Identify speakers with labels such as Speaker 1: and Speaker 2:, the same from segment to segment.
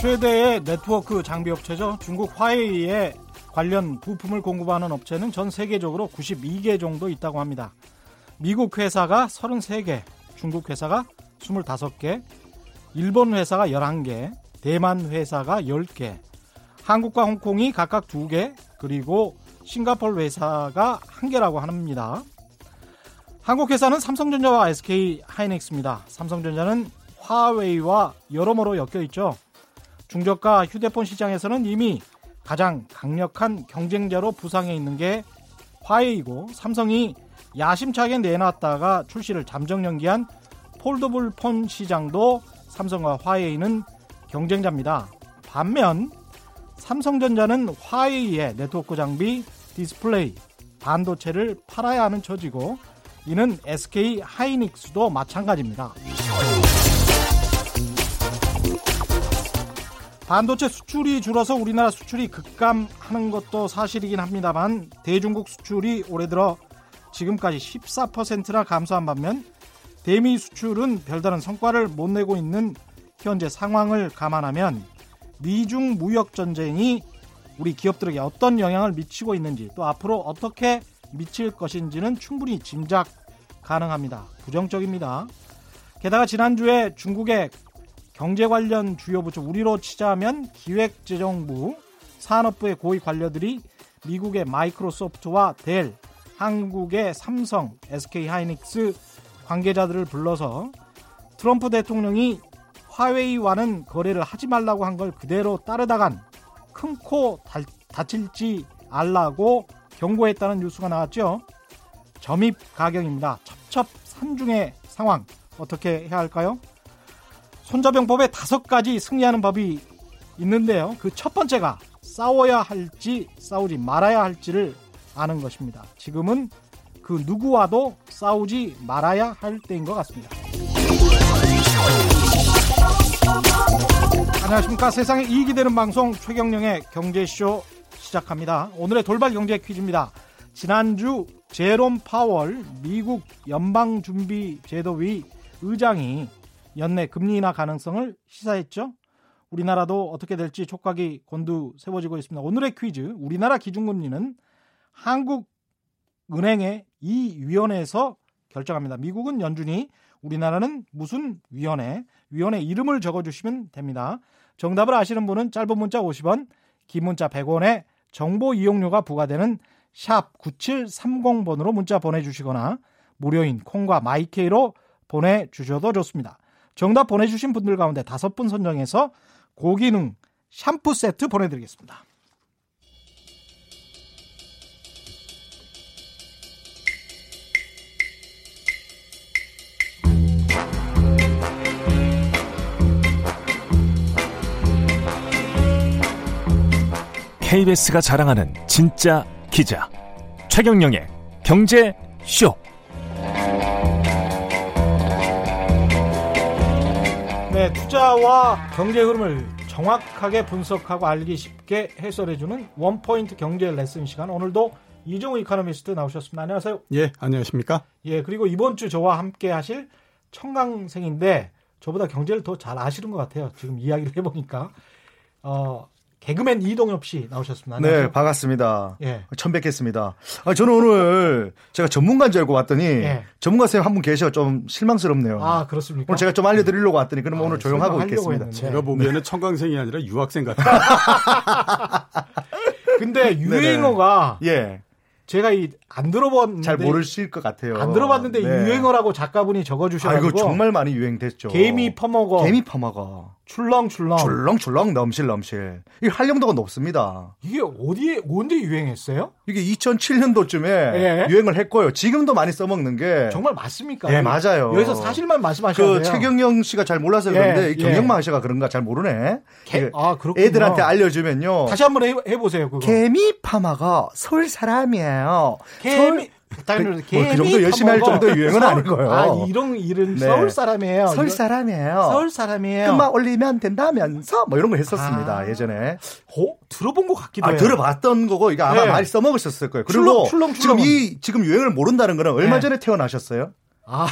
Speaker 1: 최대의 네트워크 장비 업체죠. 중국 화웨이에 관련 부품을 공급하는 업체는 전 세계적으로 92개 정도 있다고 합니다. 미국 회사가 33개, 중국 회사가 25개, 일본 회사가 11개, 대만 회사가 10개, 한국과 홍콩이 각각 2개, 그리고 싱가폴 회사가 1개라고 합니다. 한국 회사는 삼성전자와 SK 하이닉스입니다. 삼성전자는 화웨이와 여러모로 엮여 있죠. 중저가 휴대폰 시장에서는 이미 가장 강력한 경쟁자로 부상해 있는 게 화웨이고 삼성이 야심차게 내놨다가 출시를 잠정 연기한 폴더블 폰 시장도 삼성과 화웨이는 경쟁자입니다. 반면 삼성전자는 화웨이의 네트워크 장비, 디스플레이, 반도체를 팔아야 하는 처지고 이는 SK 하이닉스도 마찬가지입니다. 반도체 수출이 줄어서 우리나라 수출이 급감하는 것도 사실이긴 합니다만 대중국 수출이 올해 들어 지금까지 14%나 감소한 반면 대미 수출은 별다른 성과를 못 내고 있는 현재 상황을 감안하면 미중 무역 전쟁이 우리 기업들에게 어떤 영향을 미치고 있는지 또 앞으로 어떻게 미칠 것인지는 충분히 짐작 가능합니다. 부정적입니다. 게다가 지난주에 중국의 경제 관련 주요 부처 우리로 치자면 기획재정부, 산업부의 고위 관료들이 미국의 마이크로소프트와 델, 한국의 삼성, SK 하이닉스 관계자들을 불러서 트럼프 대통령이 화웨이와는 거래를 하지 말라고 한 걸 그대로 따르다간 큰 코 다칠지 알라고 경고했다는 뉴스가 나왔죠. 점입 가격입니다. 첩첩 산중의 상황 어떻게 해야 할까요? 손자병법에 다섯 가지 승리하는 법이 있는데요. 그 첫 번째가 싸워야 할지 싸우지 말아야 할지를 아는 것입니다. 지금은 그 누구와도 싸우지 말아야 할 때인 것 같습니다. 안녕하십니까. 세상에 이익이 되는 방송 최경령의 경제쇼 시작합니다. 오늘의 돌발 경제 퀴즈입니다. 지난주 제롬 파월 미국 연방준비제도위 의장이 연내 금리 인하 가능성을 시사했죠. 우리나라도 어떻게 될지 촉각이 곤두 세워지고 있습니다. 오늘의 퀴즈 우리나라 기준금리는 한국은행의 이 위원회에서 결정합니다. 미국은 연준이 우리나라는 무슨 위원회 위원회 이름을 적어주시면 됩니다. 정답을 아시는 분은 짧은 문자 50원 긴 문자 100원에 정보 이용료가 부과되는 샵 9730번으로 문자 보내주시거나 무료인 콩과 마이케이로 보내주셔도 좋습니다. 정답 보내주신 분들 가운데 다섯 분 선정해서 고기능 샴푸 세트 보내드리겠습니다.
Speaker 2: KBS가 자랑하는 진짜 기자 최경영의 경제 쇼.
Speaker 1: 네, 투자와 경제 흐름을 정확하게 분석하고 알기 쉽게 해설해주는 원포인트 경제 레슨 시간. 오늘도 이종우 이카노미스트 나오셨습니다. 안녕하세요.
Speaker 3: 예, 안녕하십니까?
Speaker 1: 예, 그리고 이번 주 저와 함께 하실 청강생인데 저보다 경제를 더 잘 아시는 것 같아요. 지금 이야기를 해보니까. 어, 개그맨 이동엽 씨 나오셨습니다.
Speaker 4: 네, 안녕하세요. 네, 반갑습니다. 예. 처음 뵙겠습니다. 아, 저는 오늘 제가 전문가인 줄 알고 왔더니 예. 전문가 선생님 한 분 계셔 좀 실망스럽네요.
Speaker 1: 아, 그렇습니까?
Speaker 4: 오늘 제가 좀 알려드리려고 왔더니 그럼 아, 오늘 조용하고 있겠습니다. 했는데.
Speaker 3: 제가 보기에는 네. 청강생이 아니라 유학생 같아요.
Speaker 1: 근데 유행어가 예. 제가 이 안 들어봤는데
Speaker 4: 잘 모르실 것 같아요.
Speaker 1: 안 들어봤는데 네. 유행어라고 작가분이 적어주셔가지고
Speaker 4: 아, 이거 정말 많이 유행됐죠.
Speaker 1: 개미 퍼먹어.
Speaker 4: 개미 퍼먹어.
Speaker 1: 출렁출렁.
Speaker 4: 출렁출렁 넘실넘실. 이 활용도가 높습니다.
Speaker 1: 이게 어디에 언제 유행했어요?
Speaker 4: 이게 2007년도쯤에 예. 유행을 했고요. 지금도 많이 써먹는 게
Speaker 1: 정말 맞습니까?
Speaker 4: 예, 맞아요.
Speaker 1: 여기서 사실만 말씀하셔야 그 돼요.
Speaker 4: 최경영 씨가 잘 몰라서 그런데 예. 경영만 씨가 그런가 잘 모르네. 개, 아, 그렇군요. 애들한테 알려주면요.
Speaker 1: 다시 한번 해, 보세요
Speaker 4: 개미 파마가 서울 사람이에요.
Speaker 1: 개미 서울...
Speaker 4: 당연히 뭐그 정도 열심히 할 정도 유행은 아닌 거예요.
Speaker 1: 아, 이런 이름 네. 서울 사람이에요.
Speaker 4: 서울 사람이에요.
Speaker 1: 서울 사람이에요.
Speaker 4: 금방 올리면 된다면서 뭐 이런 거 했었습니다. 아. 예전에.
Speaker 1: 어? 들어본 것 같기도
Speaker 4: 아,
Speaker 1: 해요.
Speaker 4: 들어봤던 거고 이게 아마 네. 많이 써먹으셨을 거예요. 그리고 출렁, 출렁, 출렁. 지금 이 지금 유행을 모른다는 거는 얼마 네. 전에 태어나셨어요?
Speaker 1: 아.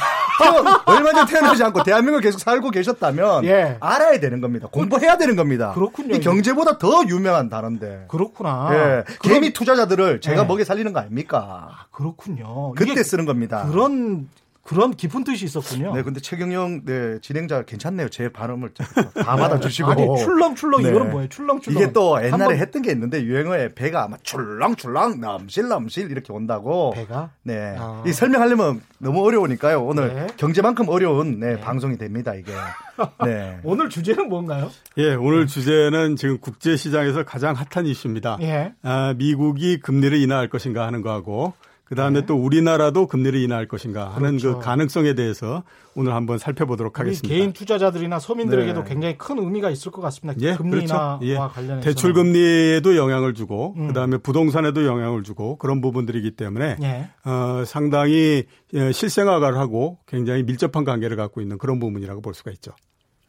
Speaker 4: 얼마 전 태어나지 않고 대한민국에 계속 살고 계셨다면 예. 알아야 되는 겁니다. 공부해야 되는 겁니다.
Speaker 1: 그렇군요.
Speaker 4: 이 경제보다 더 유명한 단어인데.
Speaker 1: 그렇구나.
Speaker 4: 예. 그럼, 개미 투자자들을 제가 예. 먹여 살리는 거 아닙니까?
Speaker 1: 아, 그렇군요.
Speaker 4: 그때 쓰는 겁니다.
Speaker 1: 그런 그런 깊은 뜻이 있었군요.
Speaker 4: 네, 근데 최경영 네, 진행자 괜찮네요. 제 발음을 다 받아주시고.
Speaker 1: 아니, 출렁출렁 네. 이거는 뭐예요? 출렁출렁.
Speaker 4: 이게 또 옛날에 번... 했던 게 있는데 유행어에 배가 아마 출렁출렁 넘실넘실 이렇게 온다고.
Speaker 1: 배가?
Speaker 4: 네. 아. 이 설명하려면 너무 어려우니까요. 오늘 네. 경제만큼 어려운 네, 네. 방송이 됩니다. 이게.
Speaker 1: 네. 오늘 주제는 뭔가요?
Speaker 3: 예, 오늘 주제는 지금 국제 시장에서 가장 핫한 이슈입니다. 예. 아, 미국이 금리를 인하할 것인가 하는 거하고 그 다음에 네. 또 우리나라도 금리를 인하할 것인가 하는 그 그렇죠. 그 가능성에 대해서 오늘 한번 살펴보도록 하겠습니다.
Speaker 1: 개인 투자자들이나 서민들에게도 네. 굉장히 큰 의미가 있을 것 같습니다. 예, 금리 그렇죠. 예. 관련해서
Speaker 3: 대출 금리에도 영향을 주고 음. 그다음에 부동산에도 영향을 주고 그런 부분들이기 때문에 예. 어, 상당히 예, 실생활을 하고 굉장히 밀접한 관계를 갖고 있는 그런 부분이라고 볼 수가 있죠.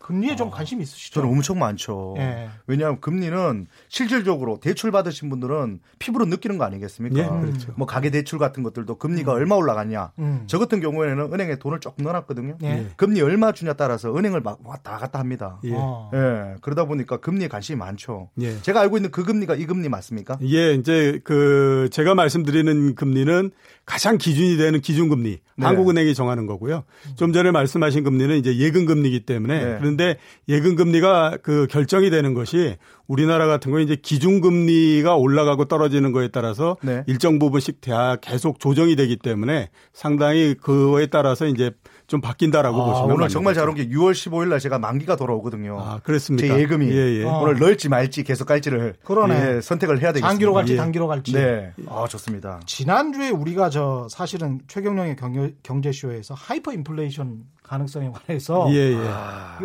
Speaker 1: 금리에 좀 아, 관심 있으시죠?
Speaker 4: 저는 엄청 많죠. 예. 왜냐하면 금리는 실질적으로 대출 받으신 분들은 피부로 느끼는 거 아니겠습니까? 예, 그렇죠. 뭐 가계 대출 같은 것들도 금리가 음. 얼마 올라갔냐. 음. 저 같은 경우에는 은행에 돈을 조금 넣어놨거든요. 예. 금리 얼마 주냐 따라서 은행을 막 왔다 갔다 합니다. 예. 어. 예. 그러다 보니까 금리에 관심이 많죠. 예. 제가 알고 있는 그 금리가 이 금리 맞습니까?
Speaker 3: 예, 이제 그 제가 말씀드리는 금리는 가장 기준이 되는 기준금리 네. 한국은행이 정하는 거고요. 좀 전에 말씀하신 금리는 이제 예금금리이기 때문에 네. 그런 데 예금 금리가 그 결정이 되는 것이 우리나라 같은 경우 이제 기준 금리가 올라가고 떨어지는 거에 따라서 네. 일정 부분씩 대하 계속 조정이 되기 때문에 상당히 그거에 따라서 이제 좀 바뀐다라고
Speaker 4: 아,
Speaker 3: 보시면
Speaker 4: 오늘 정말 잘 온 게 6월 15일 날 제가 만기가 돌아오거든요.
Speaker 3: 아, 그렇습니까?
Speaker 4: 제 예금이 예, 예. 어. 오늘 넣을지 말지 계속 갈지를 그러네. 예, 선택을 해야 되겠습니다.
Speaker 1: 장기로 갈지 예. 단기로 갈지.
Speaker 4: 네. 아, 좋습니다.
Speaker 1: 지난주에 우리가 저 사실은 최경영의 경제, 쇼에서 하이퍼 인플레이션 가능성에 관해서 예, 예. 아,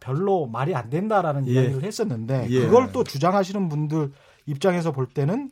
Speaker 1: 별로 말이 안 된다라는 예. 이야기를 했었는데 예. 그걸 또 주장하시는 분들 입장에서 볼 때는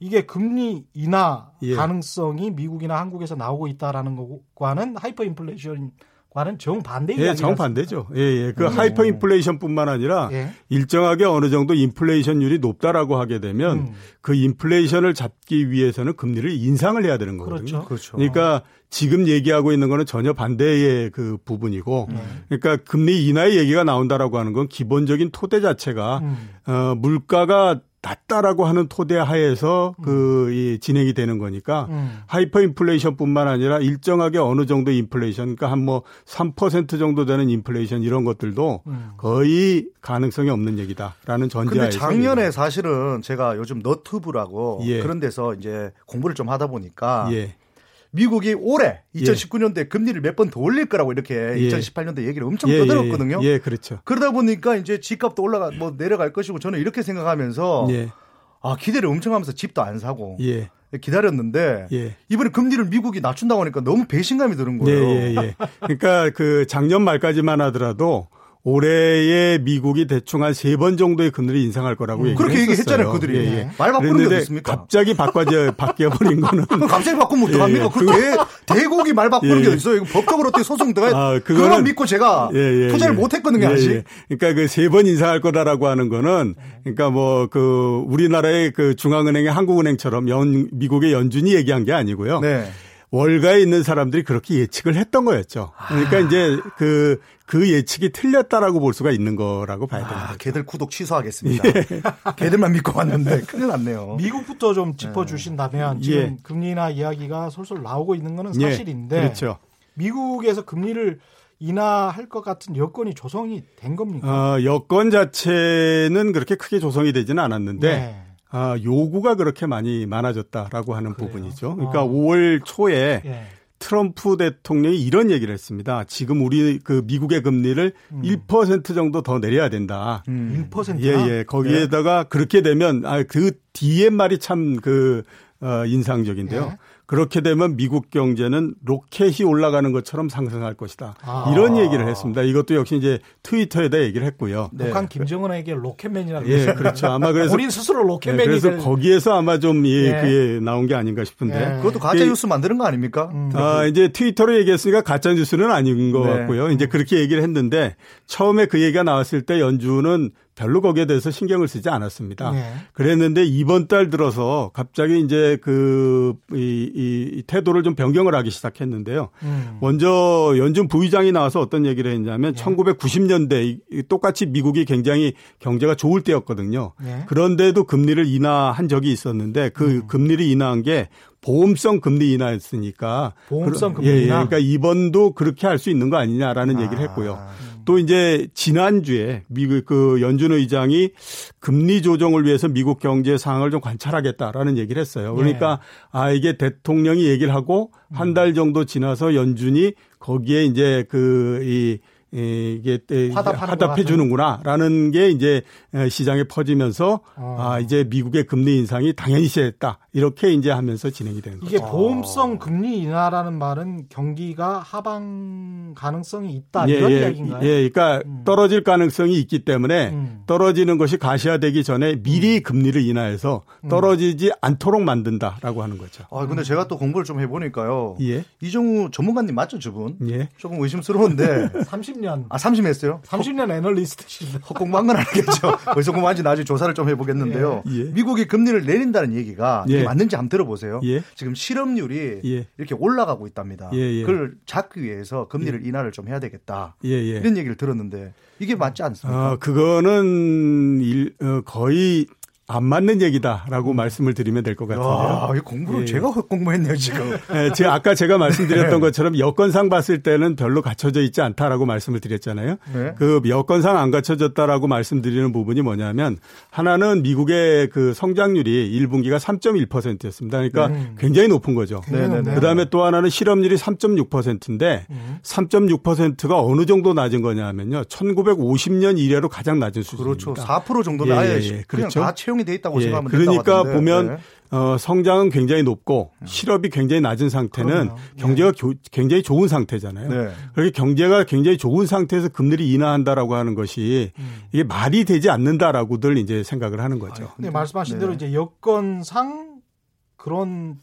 Speaker 1: 이게 금리 인하 예. 가능성이 미국이나 한국에서 나오고 있다라는 것과는 하이퍼 인플레이션 과는 정반대의
Speaker 3: 예, 정반대죠. 예, 예. 그 음. 하이퍼 인플레이션뿐만 아니라 예. 일정하게 어느 정도 인플레이션율이 높다라고 하게 되면 음. 그 인플레이션을 잡기 위해서는 금리를 인상을 해야 되는 거거든요. 그렇죠. 그렇죠. 그러니까 지금 얘기하고 있는 거는 전혀 반대의 그 부분이고 음. 그러니까 금리 인하의 얘기가 나온다라고 하는 건 기본적인 토대 자체가 음. 어 물가가 낮다라고 하는 토대 하에서 음. 그, 이, 진행이 되는 거니까 음. 하이퍼 인플레이션뿐만 아니라 일정하게 어느 정도 인플레이션, 그러니까 한 뭐 3% 정도 되는 인플레이션 이런 것들도 음. 거의 가능성이 없는 얘기다라는 전제하에.
Speaker 4: 근데 작년에 얘기가. 사실은 제가 요즘 너튜브라고 예. 그런 데서 이제 공부를 좀 하다 보니까 예. 미국이 올해 2019년도에 예. 금리를 몇 번 더 올릴 거라고 이렇게 예. 2018년도 얘기를 엄청 예, 떠들었거든요.
Speaker 3: 예, 예, 그렇죠.
Speaker 4: 그러다 보니까 이제 집값도 올라가 뭐 내려갈 것이고 저는 이렇게 생각하면서 예. 아 기대를 엄청 하면서 집도 안 사고 예. 기다렸는데 예. 이번에 금리를 미국이 낮춘다고 하니까 너무 배신감이 드는 거예요. 예, 예, 예.
Speaker 3: 그러니까 그 작년 말까지만 하더라도 올해에 미국이 대충 한 세 번 정도의 금리를 인상할 거라고 음,
Speaker 4: 그렇게 얘기했잖아요, 그들이. 예, 예. 말 바꾸는 게 어습니까
Speaker 3: 갑자기 바꿔져 바뀌어 버린 거는
Speaker 4: 갑자기 바꾸면 어떡합니까? 예, 그 대, 대국이 말 바꾸는 게 예, 예. 있어요. 법적으로 어떻게 소송 들어가 아, 그거만 믿고 제가 예, 투자를 못 했거든요, 아직.
Speaker 3: 그러니까 그 세 번 인상할 거다라고 하는 거는 그러니까 뭐 그 우리나라의 그 중앙은행의 한국은행처럼 연 미국의 연준이 얘기한 게 아니고요. 네. 월가에 있는 사람들이 그렇게 예측을 했던 거였죠. 그러니까 아. 이제 그, 그 예측이 틀렸다라고 볼 수가 있는 거라고 봐야 됩니다. 아,
Speaker 4: 걔들 구독 취소하겠습니다. 예. 걔들만 믿고 왔는데 큰일 났네요.
Speaker 1: 미국부터 좀 짚어주신다면 예. 지금 예. 금리나 이야기가 솔솔 나오고 있는 거는 예. 사실인데. 예. 그렇죠. 미국에서 금리를 인하할 것 같은 여건이 조성이 된 겁니까?
Speaker 3: 어, 여건 자체는 그렇게 크게 조성이 되지는 않았는데 네. 아, 요구가 그렇게 많이 많아졌다라고 하는 그래요? 부분이죠. 그러니까 아. 5월 초에 예. 트럼프 대통령이 이런 얘기를 했습니다. 지금 우리 그 미국의 금리를 음. 1% 정도 더 내려야 된다.
Speaker 1: 음. 1%?
Speaker 3: 예, 예. 거기에다가 네. 그렇게 되면 아, 그 뒤에 말이 참그 어, 인상적인데요. 예. 그렇게 되면 미국 경제는 로켓이 올라가는 것처럼 상승할 것이다. 아. 이런 얘기를 했습니다. 이것도 역시 이제 트위터에다 얘기를 했고요.
Speaker 1: 네. 북한 김정은에게 로켓맨이라고
Speaker 3: 예, 그렇죠. 아마 그래서
Speaker 1: 본인 스스로 로켓맨이 네,
Speaker 3: 그래서 될... 거기에서 아마 좀 예, 네. 그게 나온 게 아닌가 싶은데. 네.
Speaker 4: 그것도 가짜 뉴스 만드는 거 아닙니까?
Speaker 3: 음. 아, 이제 트위터로 얘기했으니까 가짜 뉴스는 아닌 것 네. 같고요. 이제 그렇게 얘기를 했는데 처음에 그 얘기가 나왔을 때 연준은 별로 거기에 대해서 신경을 쓰지 않았습니다. 네. 그랬는데 이번 달 들어서 갑자기 이제 그, 이, 이 태도를 좀 변경을 하기 시작했는데요. 음. 먼저 연준 부의장이 나와서 어떤 얘기를 했냐면 네. 1990년대 똑같이 미국이 굉장히 경제가 좋을 때였거든요. 네. 그런데도 금리를 인하한 적이 있었는데 그 음. 금리를 인하한 게 보험성 금리 인하였으니까
Speaker 1: 보험성 금리
Speaker 3: 인하. 예, 예, 그러니까 이번도 그렇게 할 수 있는 거 아니냐라는 아. 얘기를 했고요. 또 이제 지난주에 미국 그 연준 의장이 금리 조정을 위해서 미국 경제 상황을 좀 관찰하겠다라는 얘기를 했어요. 그러니까 네. 아 이게 대통령이 얘기를 하고 한 달 정도 지나서 연준이 거기에 이제 그이 이게 화답해 주는구나라는 게 이제 시장에 퍼지면서 어. 아 이제 미국의 금리 인상이 당연히 시했다 이렇게 이제 하면서 진행이 되는
Speaker 1: 거죠. 이게 보험성 금리 인하라는 말은 경기가 하방 가능성이 있다
Speaker 3: 예,
Speaker 1: 이런
Speaker 3: 예,
Speaker 1: 이야기인가요?
Speaker 3: 예, 그러니까 음. 떨어질 가능성이 있기 때문에 음. 떨어지는 것이 가시화되기 전에 미리 음. 금리를 인하해서 음. 떨어지지 않도록 만든다라고 하는 거죠.
Speaker 4: 아 근데 제가 또 공부를 좀 해보니까요. 예. 이종우 전문가님 맞죠, 저분? 예. 조금 의심스러운데
Speaker 1: 30년.
Speaker 4: 아 30년 했어요?
Speaker 1: 30년 애널리스트신데.
Speaker 4: 헛공부한 건 아니겠죠. 벌써 공부한지 나중에 조사를 좀 해보겠는데요. 예. 미국이 금리를 내린다는 얘기가 예. 맞는지 한번 들어보세요. 예. 지금 실업률이 예. 이렇게 올라가고 있답니다. 예, 예. 그걸 잡기 위해서 금리를 예. 인하를 좀 해야 되겠다. 이런 얘기를 들었는데 이게 맞지 않습니까?
Speaker 3: 어, 그거는 일, 어, 거의 안 맞는 얘기다라고 음. 말씀을 드리면 될 것 같은데요. 아,
Speaker 4: 공부를 예. 제가 공부했네요 지금.
Speaker 3: 예, 제가 아까 제가 말씀드렸던 네. 것처럼 여건상 봤을 때는 별로 갖춰져 있지 않다라고 말씀을 드렸잖아요. 네. 그 여건상 안 갖춰졌다라고 말씀드리는 부분이 뭐냐면 하나는 미국의 그 성장률이 1분기가 3.1%였습니다. 그러니까 네. 굉장히 높은 거죠. 네, 네, 네. 그다음에 또 하나는 실업률이 3.6%인데 음. 3.6%가 어느 정도 낮은 거냐면요. 1950년 이래로 가장 낮은 수준입니다.
Speaker 4: 그렇죠. 4% 정도는 예, 아예 예, 예. 그렇죠. 다 채용 활용이 돼 있다고 예, 생각하면
Speaker 3: 그러니까 보면 네. 어, 성장은 굉장히 높고 음. 실업이 굉장히 낮은 상태는 그럼요. 경제가 네. 굉장히 좋은 상태잖아요. 네. 그렇게 경제가 굉장히 좋은 상태에서 금리를 인하한다라고 하는 것이 음. 이게 말이 되지 않는다라고들 이제 생각을 하는 거죠. 아,
Speaker 1: 근데 말씀하신 네. 대로 이제 여건상 그런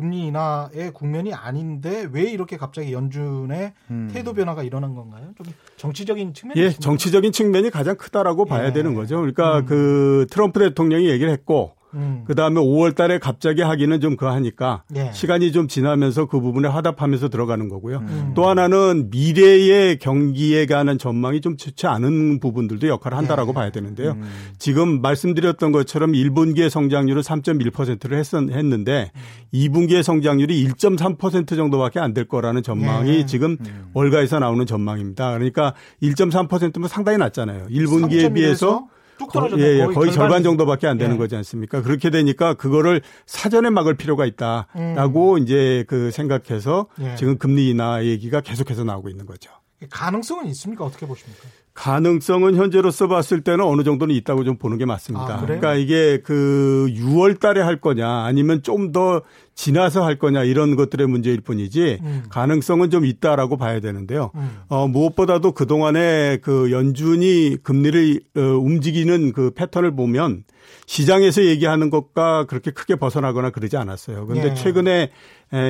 Speaker 1: 금리 인하의 국면이 아닌데 왜 이렇게 갑자기 연준의 음. 태도 변화가 일어난 건가요? 좀 정치적인 측면이
Speaker 3: 예, 정치적인 측면이 가장 크다라고 봐야 예. 되는 거죠. 그러니까 음. 그 트럼프 대통령이 얘기를 했고 음. 그 다음에 5월 달에 갑자기 하기는 좀 그하니까 예. 시간이 좀 지나면서 그 부분에 화답하면서 들어가는 거고요. 음. 또 하나는 미래의 경기에 관한 전망이 좀 좋지 않은 부분들도 역할을 한다라고 예. 봐야 되는데요. 음. 지금 말씀드렸던 것처럼 1분기의 성장률은 3.1%를 했, 했는데 음. 2분기의 성장률이 1.3% 정도밖에 안 될 거라는 전망이 예. 지금 음. 월가에서 나오는 전망입니다. 그러니까 1.3%면 상당히 낮잖아요. 1분기에 비해서
Speaker 1: 뚝 떨어졌네.
Speaker 3: 예, 예, 거의, 거의 절반 정도밖에 안 되는 예. 거지 않습니까? 그렇게 되니까 그거를 사전에 막을 필요가 있다라고 음. 이제 그 생각해서 예. 지금 금리 인하 얘기가 계속해서 나오고 있는 거죠.
Speaker 1: 가능성은 있습니까? 어떻게 보십니까?
Speaker 3: 가능성은 현재로서 봤을 때는 어느 정도는 있다고 좀 보는 게 맞습니다. 아, 그러니까 이게 그 6월 달에 할 거냐 아니면 좀 더 지나서 할 거냐 이런 것들의 문제일 뿐이지 음. 가능성은 좀 있다라고 봐야 되는데요. 음. 어, 무엇보다도 그동안에 그 연준이 금리를 어, 움직이는 그 패턴을 보면 시장에서 얘기하는 것과 그렇게 크게 벗어나거나 그러지 않았어요. 그런데 예. 최근에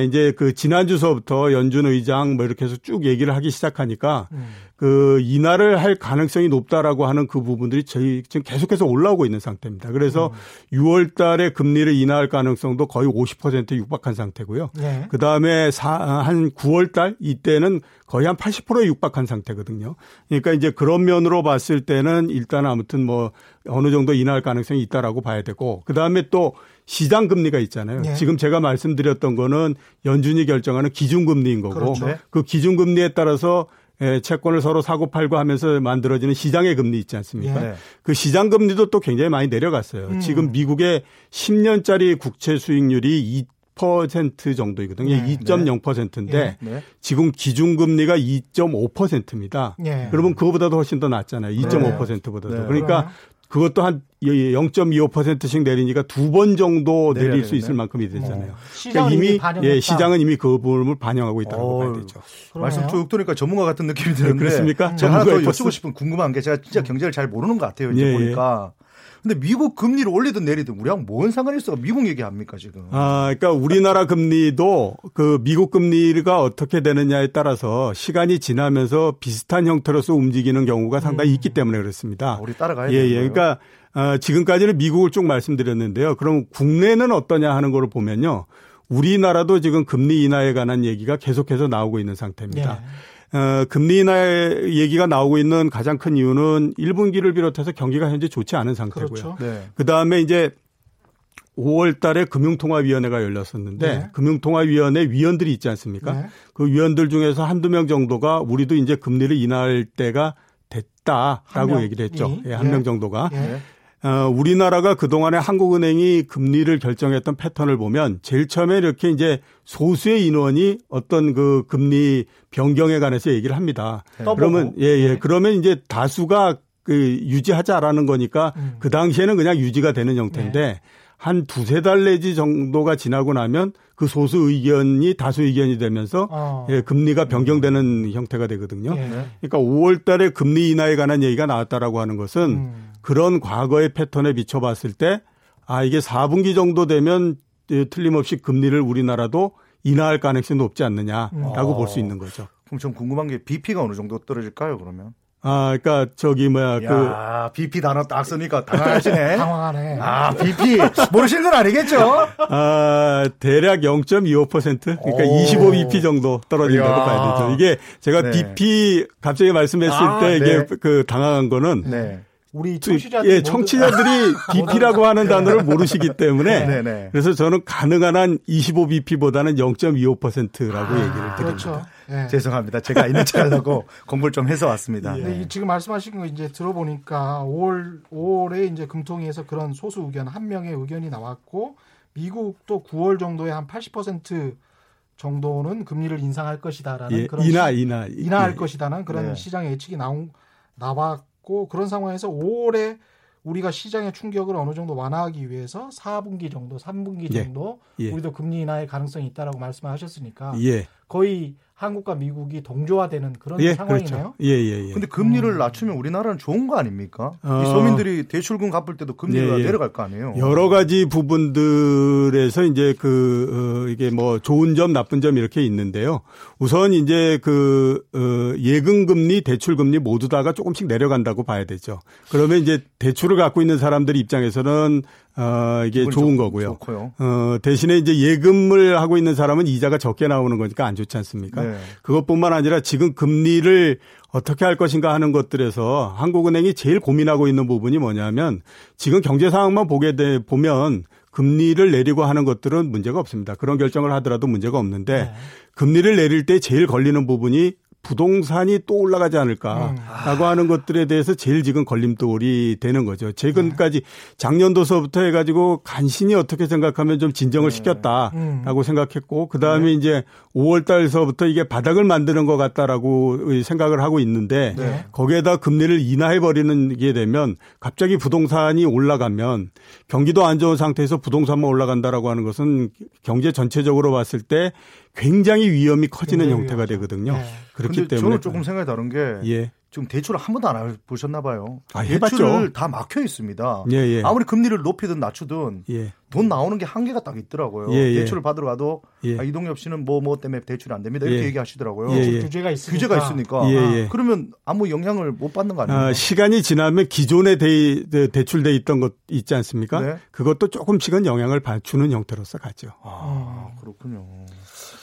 Speaker 3: 이제 그 지난주서부터 연준 의장 뭐 이렇게 해서 쭉 얘기를 하기 시작하니까 음. 그 인하를 할 가능성이 높다라고 하는 그 부분들이 저희 지금 계속해서 올라오고 있는 상태입니다. 그래서 음. 6월 달에 금리를 인하할 가능성도 거의 50% 육박한 상태고요. 네. 그 다음에 한 9월 달 이때는 거의 한 80%에 육박한 상태거든요. 그러니까 이제 그런 면으로 봤을 때는 일단 아무튼 뭐 어느 정도 인하할 가능성이 있다라고 봐야 되고 그 다음에 또 시장 금리가 있잖아요. 네. 지금 제가 말씀드렸던 거는 연준이 결정하는 기준금리인 거고 그렇죠. 그 기준금리에 따라서 예, 채권을 서로 사고 팔고 하면서 만들어지는 시장의 금리 있지 않습니까? 예. 그 시장 금리도 또 굉장히 많이 내려갔어요. 음. 지금 미국의 10년짜리 국채 수익률이 2% 정도이거든요. 네. 2.0%인데 네. 네. 지금 기준금리가 2.5%입니다. 네. 그러면 그거보다도 훨씬 더 낮잖아요. 2.5%보다도. 그러니까 그것도 한 0.25%씩 내리니까 두 번 정도 내릴 수 있을 만큼이 되잖아요. 어.
Speaker 1: 그러니까 이미
Speaker 3: 예, 시장은 이미 그 부분을 반영하고 있다고 어, 봐야 되죠.
Speaker 4: 그러네요. 말씀 쭉 들으니까 전문가 같은 느낌이 드는데
Speaker 3: 그렇습니까?
Speaker 4: 제가 하나 더 여쭈고 싶은 궁금한 게 제가 진짜 경제를 잘 모르는 것 같아요. 이제 예, 예. 보니까. 예. 근데 미국 금리를 올리든 내리든 우리하고 뭔 상관이 있어? 미국 얘기합니까 지금?
Speaker 3: 아, 그러니까 우리나라 금리도 그 미국 금리가 어떻게 되느냐에 따라서 시간이 지나면서 비슷한 형태로서 움직이는 경우가 상당히 음. 있기 때문에 그렇습니다. 아,
Speaker 4: 우리 따라가야
Speaker 3: 예, 예. 그러니까 어, 지금까지는 미국을 쭉 말씀드렸는데요. 그럼 국내는 어떠냐 하는 거를 보면요. 우리나라도 지금 금리 인하에 관한 얘기가 계속해서 나오고 있는 상태입니다. 예. 어, 금리 인하 얘기가 나오고 있는 가장 큰 이유는 1분기를 비롯해서 경기가 현재 좋지 않은 상태고요. 그렇죠. 네. 그다음에 이제 5월 달에 금융통화위원회가 열렸었는데 네. 금융통화위원회 위원들이 있지 않습니까? 네. 그 위원들 중에서 한두 명 정도가 우리도 이제 금리를 인하할 때가 됐다라고 얘기를 했죠. 예, 한명 예. 정도가. 예. 어, 우리나라가 그동안에 한국은행이 금리를 결정했던 패턴을 보면 제일 처음에 이렇게 이제 소수의 인원이 어떤 그 금리 변경에 관해서 얘기를 합니다. 네. 그러면 예, 예. 네. 그러면 이제 다수가 그 유지하자라는 거니까 음. 그 당시에는 그냥 유지가 되는 형태인데 네. 한 두세 달 내지 정도가 지나고 나면 그 소수 의견이 다수 의견이 되면서 어. 예, 금리가 변경되는 음. 형태가 되거든요. 예. 그러니까 5월 달에 금리 인하에 관한 얘기가 나왔다라고 하는 것은 음. 그런 과거의 패턴에 비춰봤을 때 아, 이게 4분기 정도 되면 예, 틀림없이 금리를 우리나라도 인하할 가능성이 높지 않느냐라고 어. 볼수 있는 거죠.
Speaker 4: 그럼 좀 궁금한 게 BP가 어느 정도 떨어질까요, 그러면?
Speaker 3: 아, 그러니까 저기 뭐야
Speaker 4: 야, 그 BP 단어 딱 쓰니까 당황하시네.
Speaker 1: 당황하네.
Speaker 4: 아, BP 모르시는 건 아니겠죠?
Speaker 3: 아, 대략 0.25% 그러니까 오. 25BP 정도 떨어진다고 야. 봐야 되죠. 이게 제가 네. BP 갑자기 말씀했을 아, 때 이게 네. 그 당황한 거는 네.
Speaker 1: 우리 청취자들
Speaker 3: 예, 청취자들이 BP라고 하는 단어를 모르시기 때문에 네, 네. 그래서 저는 가능한 한 25BP보다는 0.25%라고 아, 얘기를 드립니다. 그렇죠.
Speaker 4: 네. 죄송합니다. 제가 있는 척 하려고 공부를 좀 해서 왔습니다.
Speaker 1: 네. 네. 지금 말씀하신 거 이제 들어보니까 5월 5월에 이제 금통위에서 그런 소수 의견 한 명의 의견이 나왔고 미국도 9월 정도에 한 80% 정도는 금리를 인상할 것이다라는
Speaker 3: 예, 그런 인하 인하
Speaker 1: 인하할 예. 것이다는 그런 네. 시장의 예측이 나온 나왔 있고 그런 상황에서 5월에 우리가 시장의 충격을 어느 정도 완화하기 위해서 4분기 정도, 3분기 예. 정도 예. 예. 우리도 금리 인하의 가능성이 있다라고 말씀하셨으니까 예. 거의 한국과 미국이 동조화되는 그런 예, 상황이네요. 그렇죠.
Speaker 3: 예, 예,
Speaker 4: 예. 근데 금리를 음. 낮추면 우리나라는 좋은 거 아닙니까? 어. 이 서민들이 대출금 갚을 때도 금리가 예, 예. 내려갈 거 아니에요.
Speaker 3: 여러 가지 부분들에서 이제 그 어, 이게 뭐 좋은 점, 나쁜 점 이렇게 있는데요. 우선 이제 그 어, 예금 금리, 대출 금리 모두 다가 조금씩 내려간다고 봐야 되죠. 그러면 이제 대출을 갖고 있는 사람들 입장에서는 어, 이게 좋은 거고요. 좋고요. 어, 대신에 이제 예금을 하고 있는 사람은 이자가 적게 나오는 거니까 안 좋지 않습니까? 네. 그것뿐만 아니라 지금 금리를 어떻게 할 것인가 하는 것들에서 한국은행이 제일 고민하고 있는 부분이 뭐냐면 지금 경제 상황만 보게 돼 보면 금리를 내리고 하는 것들은 문제가 없습니다. 그런 결정을 하더라도 문제가 없는데 네. 금리를 내릴 때 제일 걸리는 부분이 부동산이 또 올라가지 않을까라고 음. 하는 것들에 대해서 제일 지금 걸림돌이 되는 거죠. 최근까지 작년도서부터 해가지고 간신히 어떻게 생각하면 좀 진정을 네. 시켰다라고 음. 생각했고 그 다음에 네. 이제 5월 달서부터 이게 바닥을 만드는 것 같다라고 생각을 하고 있는데 네. 거기에다 금리를 인하해 버리는 게 되면 갑자기 부동산이 올라가면 경기도 안 좋은 상태에서 부동산만 올라간다라고 하는 것은 경제 전체적으로 봤을 때 굉장히 위험이 커지는 형태가 되거든요. 네. 그렇기 때문에
Speaker 4: 저는 조금 생각이 다른 게 예. 지금 대출을 한 번도 안 해보셨나 봐요. 아, 대출을 다 막혀 있습니다. 예, 예. 아무리 금리를 높이든 낮추든 예. 돈 나오는 게 한계가 딱 있더라고요. 예, 예. 대출을 받으러 가도 아, 이동엽 씨는 뭐뭐 뭐 때문에 대출이 안 됩니다. 이렇게 얘기하시더라고요.
Speaker 1: 규제가 있으니까.
Speaker 4: 규제가 있으니까. 아, 그러면 아무 영향을 못 받는 거 아니에요? 아,
Speaker 3: 시간이 지나면 기존에 대, 대출돼 있던 것 있지 않습니까? 네. 그것도 조금씩은 영향을 주는 형태로서 가죠.
Speaker 4: 아, 그렇군요.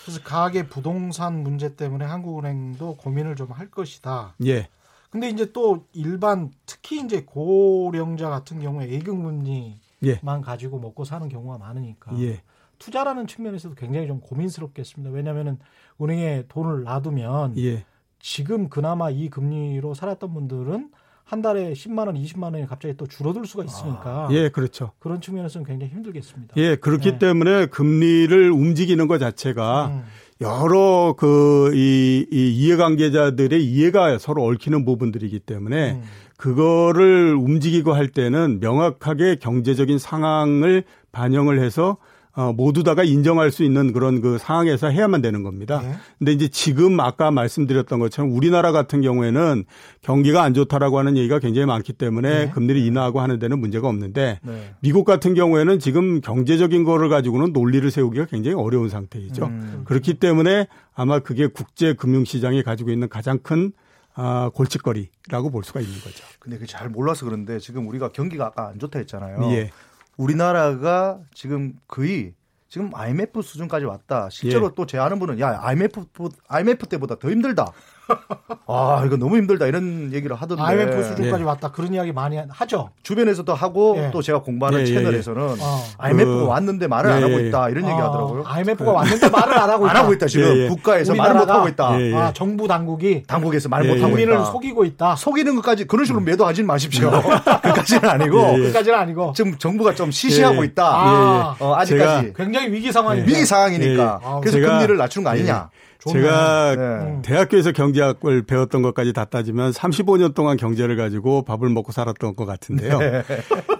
Speaker 1: 그래서 가계 부동산 문제 때문에 한국은행도 고민을 좀 할 것이다. 예. 근데 이제 또 일반 특히 이제 고령자 같은 경우에 예금금리만 예. 가지고 먹고 사는 경우가 많으니까 예. 투자라는 측면에서도 굉장히 좀 고민스럽겠습니다. 왜냐하면은 은행에 돈을 놔두면 예. 지금 그나마 이 금리로 살았던 분들은 한 달에 10만 원, 20만 원이 갑자기 또 줄어들 수가 있으니까.
Speaker 3: 아, 예, 그렇죠.
Speaker 1: 그런 측면에서는 굉장히 힘들겠습니다.
Speaker 3: 예, 그렇기 네. 때문에 금리를 움직이는 것 자체가 음. 여러 그, 이, 이 이해관계자들의 이해가 서로 얽히는 부분들이기 때문에 음. 그거를 움직이고 할 때는 명확하게 경제적인 상황을 반영을 해서 어, 모두 다가 인정할 수 있는 그런 그 상황에서 해야만 되는 겁니다. 네. 근데 이제 지금 아까 말씀드렸던 것처럼 우리나라 같은 경우에는 경기가 안 좋다라고 하는 얘기가 굉장히 많기 때문에 네. 금리를 인하하고 하는 데는 문제가 없는데 네. 미국 같은 경우에는 지금 경제적인 거를 가지고는 논리를 세우기가 굉장히 어려운 상태이죠. 음. 그렇기 때문에 아마 그게 국제 금융 시장이 가지고 있는 가장 큰 아, 골칫거리라고 볼 수가 있는 거죠.
Speaker 4: 근데 그잘 몰라서 그런데 지금 우리가 경기가 아까 안 좋다 했잖아요. 예. 우리나라가 지금 거의 지금 IMF 수준까지 왔다. 실제로 예. 또제 아는 분은 야 IMF IMF 때보다 더 힘들다. 아, 이거 너무 힘들다 이런 얘기를 하던데.
Speaker 1: IMF 수준까지 네. 왔다 그런 이야기 많이 하죠.
Speaker 4: 주변에서도 하고 네. 또 제가 공부하는 예, 예, 예. 채널에서는 어. IMF가 그, 왔는데 말을 안 하고 있다 이런 얘기 하더라고요.
Speaker 1: 아, IMF가 왔는데 말을 안 하고 있다.
Speaker 4: 안 하고 있다 지금 국가에서 말을 못 하고 있다.
Speaker 1: 아, 정부 당국이
Speaker 4: 당국에서 말못 하고 있다.
Speaker 1: 국민을 속이고 있다.
Speaker 4: 속이는 것까지 그런 식으로 매도하지 마십시오. 그까지는 아니고.
Speaker 1: 그까지는 아니고.
Speaker 4: 지금 정부가 좀 시시하고 있다. 아, 어, 아직까지
Speaker 1: 굉장히 위기 상황이
Speaker 4: 위기 상황이니까. 그래서 금리를 낮추는 거 아니냐.
Speaker 3: 제가 네. 대학교에서 경제학을 배웠던 것까지 다 따지면 35년 동안 경제를 가지고 밥을 먹고 살았던 것 같은데요. 네.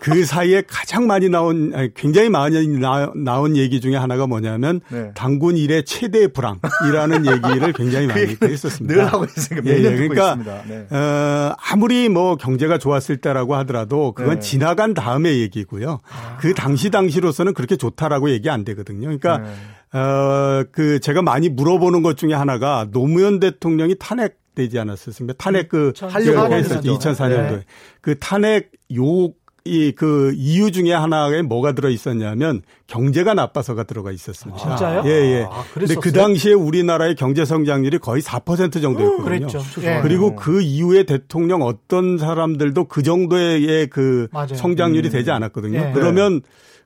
Speaker 3: 그 사이에 가장 많이 나온 굉장히 많이 나, 온 얘기 중에 하나가 뭐냐면 네. 당군 일의 최대 불황이라는 얘기를 굉장히 많이 했었습니다.
Speaker 4: 늘 하고 있으니까 예, 예. 그러니까
Speaker 3: 네. 어, 아무리 뭐 경제가 좋았을 때라고 하더라도 그건 네. 지나간 다음의 얘기고요. 아. 그 당시 당시로서는 그렇게 좋다라고 얘기 안 되거든요. 그러니까 네. 어, 그 제가 많이 물어보는 것 중에 하나가 노무현 대통령이 탄핵 되지 않았었습니까? 탄핵 그 2004년도 2004년도에 네. 그 탄핵 요 이그 이유 중에 하나에 뭐가 들어 있었냐면 경제가 나빠서가 들어가 있었습니다.
Speaker 1: 아, 진짜요?
Speaker 3: 예, 예. 아, 근데 그 당시에 우리나라의 경제 성장률이 거의 4% 정도였거든요. 그랬죠. 예. 그리고 그 이후에 대통령 어떤 사람들도 그 정도의 그 맞아요. 성장률이 음. 되지 않았거든요. 예. 그러면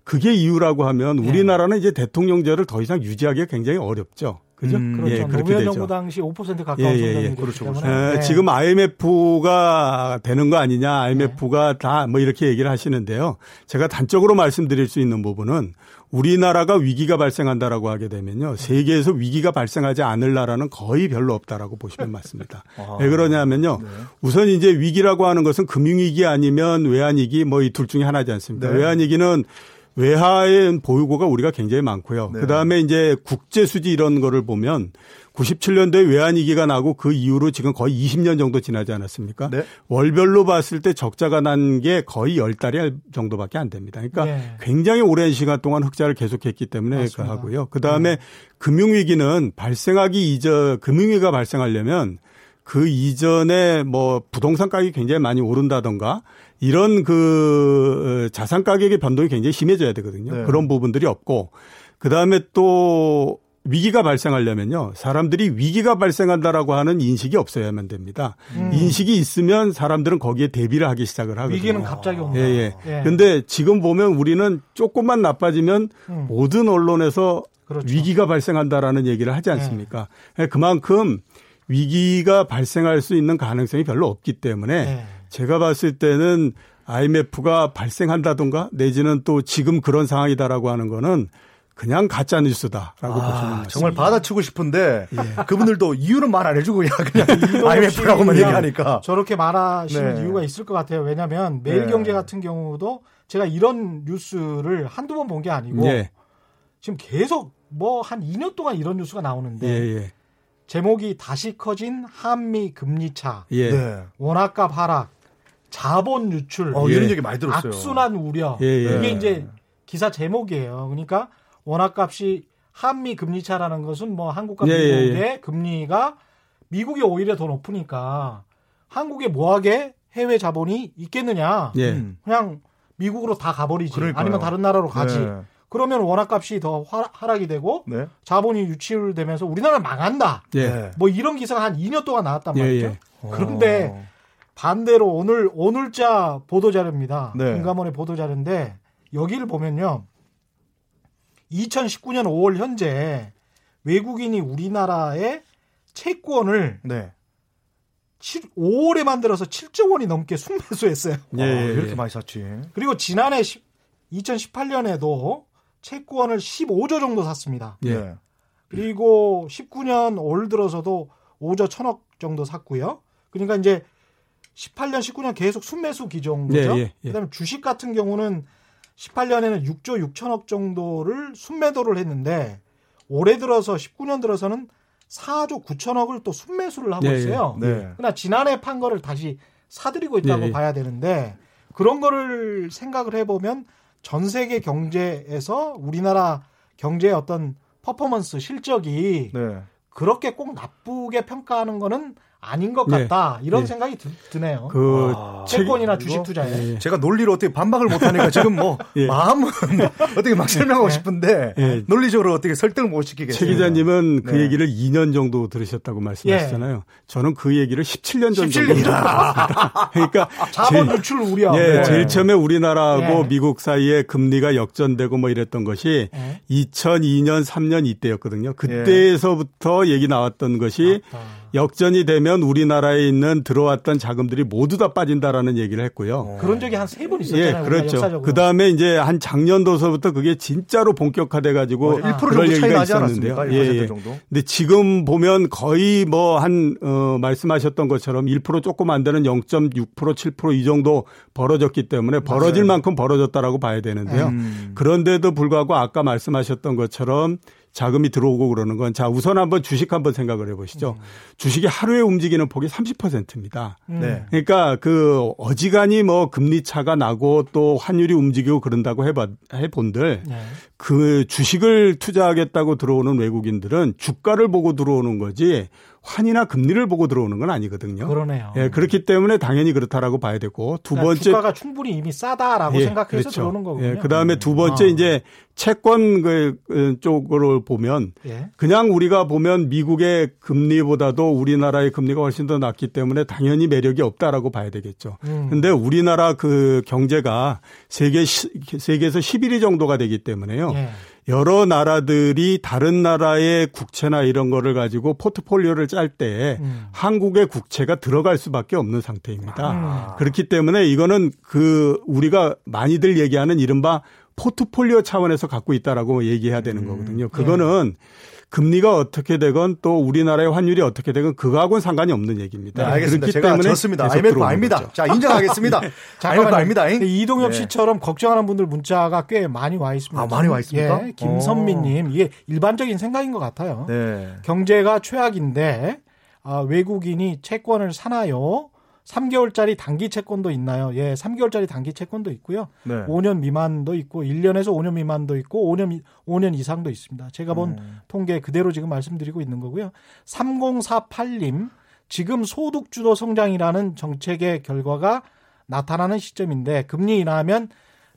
Speaker 3: 그게 이유라고 하면 네. 우리나라는 이제 대통령제를 더 이상 유지하기가 굉장히 어렵죠. 그죠? 음,
Speaker 1: 그렇죠. 예, 그렇게 노무현 정부 당시 5% 가까운 예, 예, 예. 그렇죠. 그렇죠.
Speaker 3: 네. 지금 IMF가 되는 거 아니냐, IMF가 네. 다뭐 이렇게 얘기를 하시는데요. 제가 단적으로 말씀드릴 수 있는 부분은 우리나라가 위기가 발생한다라고 하게 되면요. 세계에서 위기가 발생하지 않을 나라는 거의 별로 없다라고 보시면 맞습니다. 아, 왜 그러냐면요. 네. 우선 이제 위기라고 하는 것은 금융위기 아니면 외환위기 뭐 이 둘 중에 하나지 않습니까? 네. 외환위기는 외화의 보유고가 우리가 굉장히 많고요. 네. 그다음에 이제 국제 수지 이런 거를 보면 97년도에 외환 위기가 나고 그 이후로 지금 거의 20년 정도 지나지 않았습니까? 네. 월별로 봤을 때 적자가 난 게 거의 10달이 정도밖에 안 됩니다. 그러니까 네. 굉장히 오랜 시간 동안 흑자를 계속했기 때문에 그 하고요. 그다음에 네. 금융 위기는 발생하기 이전 금융 위기가 발생하려면 그 이전에 뭐 부동산 가격이 굉장히 많이 오른다던가 이런 그 자산 가격의 변동이 굉장히 심해져야 되거든요. 네. 그런 부분들이 없고 그 다음에 또 위기가 발생하려면요. 사람들이 위기가 발생한다라고 하는 인식이 없어야만 됩니다. 음. 인식이 있으면 사람들은 거기에 대비를 하기 시작을 하거든요.
Speaker 1: 위기는 갑자기 온다.
Speaker 3: 예, 예. 예. 근데 지금 보면 우리는 조금만 나빠지면 음. 모든 언론에서 그렇죠. 위기가 발생한다라는 얘기를 하지 않습니까? 예. 그만큼 위기가 발생할 수 있는 가능성이 별로 없기 때문에 네. 제가 봤을 때는 IMF가 발생한다던가 내지는 또 지금 그런 상황이다라고 하는 거는 그냥 가짜 뉴스다라고 아, 보시면 맞습니다.
Speaker 4: 정말 받아치고 싶은데 예. 그분들도 이유는 말 안 해주고 그냥, 그냥 IMF라고만 얘기하니까
Speaker 1: 저렇게 말하시는 네. 이유가 있을 것 같아요. 왜냐하면 매일경제 네. 같은 경우도 제가 이런 뉴스를 한두 번 본 게 아니고 예. 지금 계속 뭐 한 2년 동안 이런 뉴스가 나오는데 예, 예. 제목이 다시 커진 한미 금리 차, 예. 네. 원화값 하락, 자본 유출,
Speaker 4: 어, 이런 얘기 많이 들었어요.
Speaker 1: 악순환 우려. 예, 예. 이게 이제 기사 제목이에요. 그러니까 원화값이 한미 금리 차라는 것은 뭐 한국과 예, 예, 미국의 예. 금리가 미국이 오히려 더 높으니까 한국에 뭐하게 해외 자본이 있겠느냐. 음. 그냥 미국으로 다 가버리지. 그러니까요. 아니면 다른 나라로 가지. 네. 그러면 원화값이 더 하락이 되고 네. 자본이 유출되면서 우리나라 망한다. 예. 뭐 이런 기사가 한 2년 동안 나왔단 예, 말이죠. 예, 예. 그런데 오. 반대로 오늘 오늘자 보도 자료입니다. 네. 금감원의 보도 자료인데 여기를 보면요. 2019년 5월 현재 외국인이 우리나라의 채권을 네. 7, 5월에 만들어서 7조 원이 넘게 순매수했어요.
Speaker 4: 예, 아, 이렇게 많이 샀지.
Speaker 1: 그리고 지난해 2018년에도 채권을 15조 정도 샀습니다. 예. 그리고 19년 올 들어서도 5조 1천억 정도 샀고요. 그러니까 이제 18년, 19년 계속 순매수 기종 거죠. 예, 예, 예. 그다음에 주식 같은 경우는 18년에는 6조 6천억 정도를 순매도를 했는데 올해 들어서 19년 들어서는 4조 9천억을 또 순매수를 하고 네, 있어요. 네. 그러나 지난해 판 거를 다시 사들이고 있다고 네. 봐야 되는데 그런 거를 생각을 해보면 전 세계 경제에서 우리나라 경제의 어떤 퍼포먼스 실적이 네. 그렇게 꼭 나쁘게 평가하는 거는 아닌 것 네. 같다 네. 이런 네. 생각이 드, 네요 그 아, 채권이나 주식 투자에
Speaker 4: 예. 제가 논리를 어떻게 반박을 못하니까 지금 뭐 예. 마음은 어떻게 막 설명하고 네. 싶은데 예. 논리적으로 어떻게 설득을 못 시키겠어요.
Speaker 3: 최 기자님은 그 네. 얘기를 2년 정도 들으셨다고 말씀하셨잖아요. 예. 저는 그 얘기를 17년 전 17년. 정도 들었습니다. 그러니까
Speaker 1: 자본 유출 우려.
Speaker 3: 예, 네. 제일 처음에 우리나라하고 미국 사이에 금리가 역전되고 뭐 이랬던 것이 2002년 3년 이때였거든요. 그때에서부터 얘기 나왔던 것이 맞다. 역전이 되면 우리나라에 있는 들어왔던 자금들이 모두 다 빠진다라는 얘기를 했고요.
Speaker 1: 어. 그런 적이 한 세 번 있었잖아요.
Speaker 3: 예, 그렇죠. 그 다음에 이제 한 작년도서부터 그게 진짜로 본격화돼 가지고
Speaker 4: 아, 1% 정도 차이 나지 않았습니까? 예, 예.
Speaker 3: 정도. 근데 지금 보면 거의 뭐한 어, 말씀하셨던 것처럼 1% 조금 안 되는 0.6% 7%이 정도 벌어졌기 때문에 벌어질 맞아요. 만큼 벌어졌다라고 봐야 되는데요. 음. 그런데도 불구하고 아까 말씀하셨던 것처럼 자금이 들어오고 그러는 건 자 우선 한번 주식 한번 생각을 해보시죠. 음. 주식이 하루에 움직이는 폭이 30%입니다. 음. 네. 그러니까 그 어지간히 뭐 금리 차가 나고 또 환율이 움직이고 그런다고 해봐 해본들 네. 그 주식을 투자하겠다고 들어오는 외국인들은 주가를 보고 들어오는 거지 환이나 금리를 보고 들어오는 건 아니거든요.
Speaker 1: 그러네요.
Speaker 3: 예, 그렇기 때문에 당연히 그렇다라고 봐야 되고 두 그러니까 번째
Speaker 1: 주가가 충분히 이미 싸다라고 예, 생각해서 그렇죠. 들어오는 거군요. 예,
Speaker 3: 그다음에 두 번째 아. 이제 채권 그 쪽으로 보면 예. 그냥 우리가 보면 미국의 금리보다도 우리나라의 금리가 훨씬 더 낮기 때문에 당연히 매력이 없다라고 봐야 되겠죠. 음. 근데 우리나라 그 경제가 세계 세계에서 11위 정도가 되기 때문에요. 예. 여러 나라들이 다른 나라의 국채나 이런 거를 가지고 포트폴리오를 짤때 음. 한국의 국채가 들어갈 수밖에 없는 상태입니다. 아. 그렇기 때문에 이거는 그 우리가 많이들 얘기하는 이른바 포트폴리오 차원에서 갖고 있다라고 얘기해야 되는 음. 거거든요. 그거는 네. 금리가 어떻게 되건 또 우리나라의 환율이 어떻게 되건 그거하고는 상관이 없는 얘기입니다.
Speaker 4: 네, 알겠습니다. 제가 때문에 졌습니다. IMF 아닙니다. 자, 인정하겠습니다. 네.
Speaker 1: IMF 아닙니다. 이동엽 네. 씨처럼 걱정하는 분들 문자가 꽤 많이 와 있습니다.
Speaker 4: 아, 많이 와 있습니까?
Speaker 1: 예, 김선미 님 이게 일반적인 생각인 것 같아요. 네. 경제가 최악인데 아, 외국인이 채권을 사나요? 3개월짜리 단기 채권도 있나요? 예, 3개월짜리 단기 채권도 있고요. 네. 5년 미만도 있고 1년에서 5년 미만도 있고 5년 5년 이상도 있습니다. 제가 본 음. 통계 그대로 지금 말씀드리고 있는 거고요. 3048님 지금 소득 주도 성장이라는 정책의 결과가 나타나는 시점인데 금리 인하하면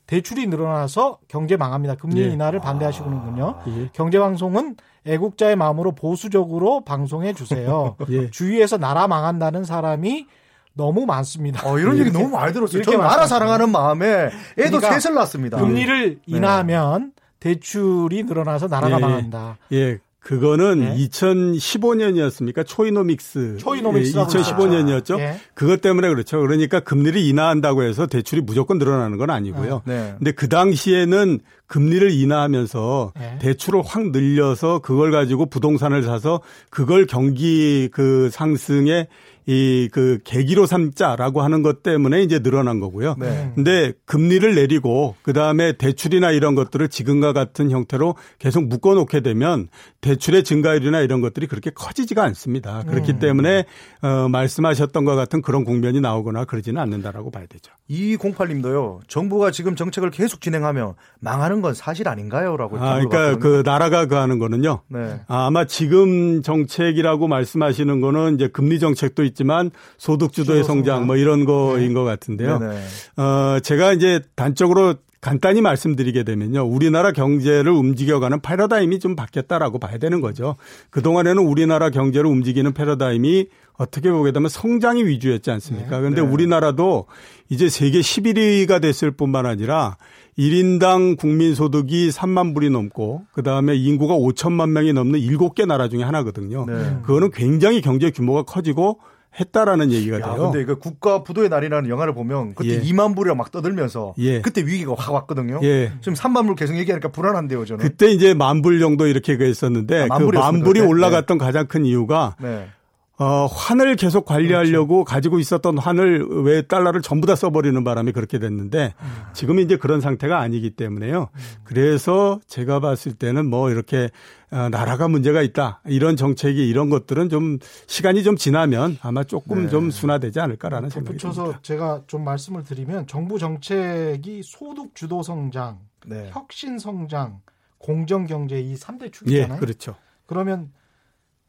Speaker 1: 대출이 늘어나서 경제 망합니다. 금리 예. 인하를 반대하시는군요. 아, 예. 경제 방송은 애국자의 마음으로 보수적으로 방송해 주세요. 예. 주위에서 나라 망한다는 사람이 너무 많습니다.
Speaker 4: 어, 이런 얘기 너무 많이 들었어요. 저는 나라 사랑하는 마음에 애도 그러니까 셋을 낳습니다.
Speaker 1: 금리를 네. 인하하면 대출이 늘어나서 나라가 예, 망한다.
Speaker 3: 예. 그거는 네. 2015년이었습니까? 초이노믹스.
Speaker 1: 초이노믹스.
Speaker 3: 예, 2015년이었죠. 네. 그것 때문에 그렇죠. 그러니까 금리를 인하한다고 해서 대출이 무조건 늘어나는 건 아니고요. 네. 근데 그 당시에는 금리를 인하하면서 네. 대출을 확 늘려서 그걸 가지고 부동산을 사서 그걸 경기 그 상승에 이 그 계기로 삼자라고 하는 것 때문에 이제 늘어난 거고요. 네. 근데 금리를 내리고 그다음에 대출이나 이런 것들을 지금과 같은 형태로 계속 묶어 놓게 되면 대출의 증가율이나 이런 것들이 그렇게 커지지가 않습니다. 그렇기 음. 때문에 어 말씀하셨던 것 같은 그런 국면이 나오거나 그러지는 않는다라고 봐야 되죠.
Speaker 4: 2208님도요. 정부가 지금 정책을 계속 진행하면 망하는 건 사실 아닌가요?라고.
Speaker 3: 아, 그러니까 그 나라가 그 하는 거는요. 네. 아, 아마 지금 정책이라고 말씀하시는 거는 이제 금리 정책도 있지만 소득 주도의 성장 뭐 이런 거인 네. 것 같은데요. 네네. 어, 제가 이제 단적으로 간단히 말씀드리게 되면요. 우리나라 경제를 움직여가는 패러다임이 좀 바뀌었다라고 봐야 되는 거죠. 그동안에는 우리나라 경제를 움직이는 패러다임이 어떻게 보게 되면 성장이 위주였지 않습니까? 그런데 네. 우리나라도 이제 세계 11위가 됐을 뿐만 아니라 1인당 국민 소득이 3만 불이 넘고 그다음에 인구가 5천만 명이 넘는 7개 나라 중에 하나거든요. 네. 그거는 굉장히 경제 규모가 커지고 했다라는 얘기가 야, 돼요.
Speaker 4: 근데 그 국가 부도의 날이라는 영화를 보면 그때 예. 2만 불이랑 막 떠들면서 예. 그때 위기가 확 왔거든요. 예. 지금 3만 불 계속 얘기하니까 불안한데요, 저는.
Speaker 3: 그때 이제 만불 정도 이렇게 했었는데 아, 그 만 불이 올라갔던 네. 가장 큰 이유가 네. 어, 환을 계속 관리하려고 그렇죠. 가지고 있었던 환을 왜 달러를 전부 다 써버리는 바람에 그렇게 됐는데 음. 지금 이제 그런 상태가 아니기 때문에요. 음. 그래서 제가 봤을 때는 뭐 이렇게 어, 나라가 문제가 있다 이런 정책이 이런 것들은 좀 시간이 좀 지나면 아마 조금 네. 좀 순화되지 않을까라는 생각이 듭니다.
Speaker 1: 붙여서 제가 좀 말씀을 드리면 정부 정책이 소득 주도 성장, 네. 혁신 성장, 공정 경제 이 3대 축이잖아요.
Speaker 3: 예, 그렇죠.
Speaker 1: 그러면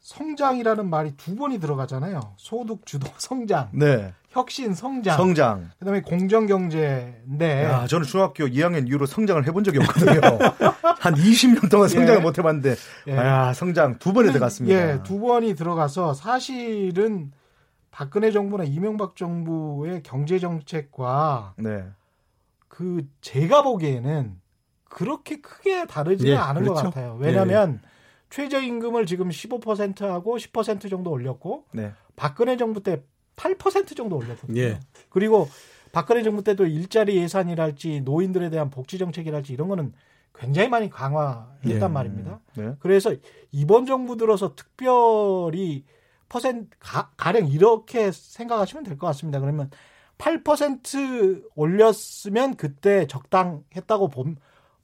Speaker 1: 성장이라는 말이 두 번이 들어가잖아요. 소득 주도 성장.
Speaker 4: 네.
Speaker 1: 혁신 성장.
Speaker 4: 성장.
Speaker 1: 그다음에 공정 경제인데.
Speaker 4: 야, 저는 중학교 2학년 이후로 성장을 해본 적이 없거든요. 한 20년 동안 성장을 예. 못 해봤는데, 예. 아, 성장 두 번이 들어갔습니다.
Speaker 1: 예, 두 번이 들어가서 사실은 박근혜 정부나 이명박 정부의 경제 정책과 네. 그 제가 보기에는 그렇게 크게 다르지는 예, 않은 그렇죠. 것 같아요. 왜냐하면 예. 최저임금을 지금 15%하고 10% 정도 올렸고 네. 박근혜 정부 때 8% 정도 올렸거든요. 예. 그리고 박근혜 정부 때도 일자리 예산이랄지 노인들에 대한 복지 정책이랄지 이런 거는 굉장히 많이 강화했단 예. 말입니다. 네. 그래서 이번 정부 들어서 특별히 퍼센트 가, 령 이렇게 생각하시면 될 것 같습니다. 그러면 8% 올렸으면 그때 적당했다고 본,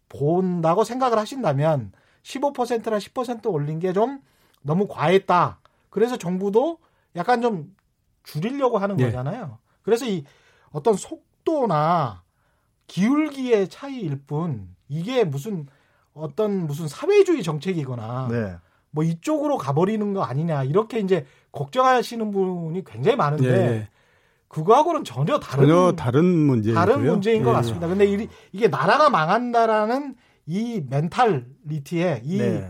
Speaker 1: 본다고 생각을 하신다면 15%나 10% 올린 게 좀 너무 과했다. 그래서 정부도 약간 좀 줄이려고 하는 네. 거잖아요. 그래서 이 어떤 속도나 기울기의 차이일 뿐 이게 무슨 어떤 무슨 사회주의 정책이거나 네. 뭐 이쪽으로 가버리는 거 아니냐 이렇게 이제 걱정하시는 분이 굉장히 많은데 네. 그거하고는 전혀 다른
Speaker 3: 전혀 다른 문제
Speaker 1: 다른 문제인 것 예. 같습니다. 근데 이, 이게 나라가 망한다라는 이 멘탈리티에 이, 네.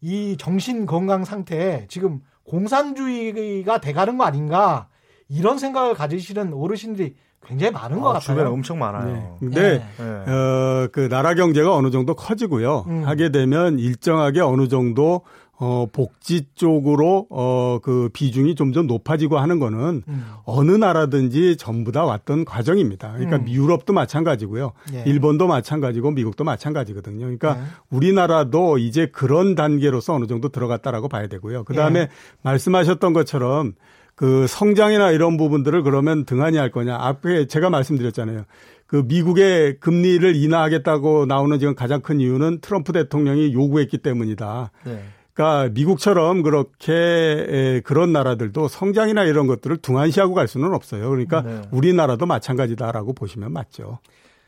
Speaker 1: 이 정신 건강 상태에 지금 공산주의가 돼가는 거 아닌가 이런 생각을 가지시는 어르신들이 굉장히 많은 아, 것 같아요.
Speaker 4: 주변에 엄청 많아요. 네.
Speaker 3: 근데 네. 어, 그 나라 경제가 어느 정도 커지고요. 음. 하게 되면 일정하게 어느 정도 어, 복지 쪽으로, 어, 그 비중이 점점 높아지고 하는 거는 음. 어느 나라든지 전부 다 왔던 과정입니다. 그러니까 음. 유럽도 마찬가지고요. 예. 일본도 마찬가지고 미국도 마찬가지거든요. 그러니까 예. 우리나라도 이제 그런 단계로서 어느 정도 들어갔다라고 봐야 되고요. 그 다음에 예. 말씀하셨던 것처럼 그 성장이나 이런 부분들을 그러면 등한히 할 거냐. 앞에 제가 말씀드렸잖아요. 그 미국의 금리를 인하하겠다고 나오는 지금 가장 큰 이유는 트럼프 대통령이 요구했기 때문이다. 네. 그러니까 미국처럼 그렇게 그런 나라들도 성장이나 이런 것들을 둥한시하고 갈 수는 없어요. 그러니까 네. 우리나라도 마찬가지다라고 보시면 맞죠.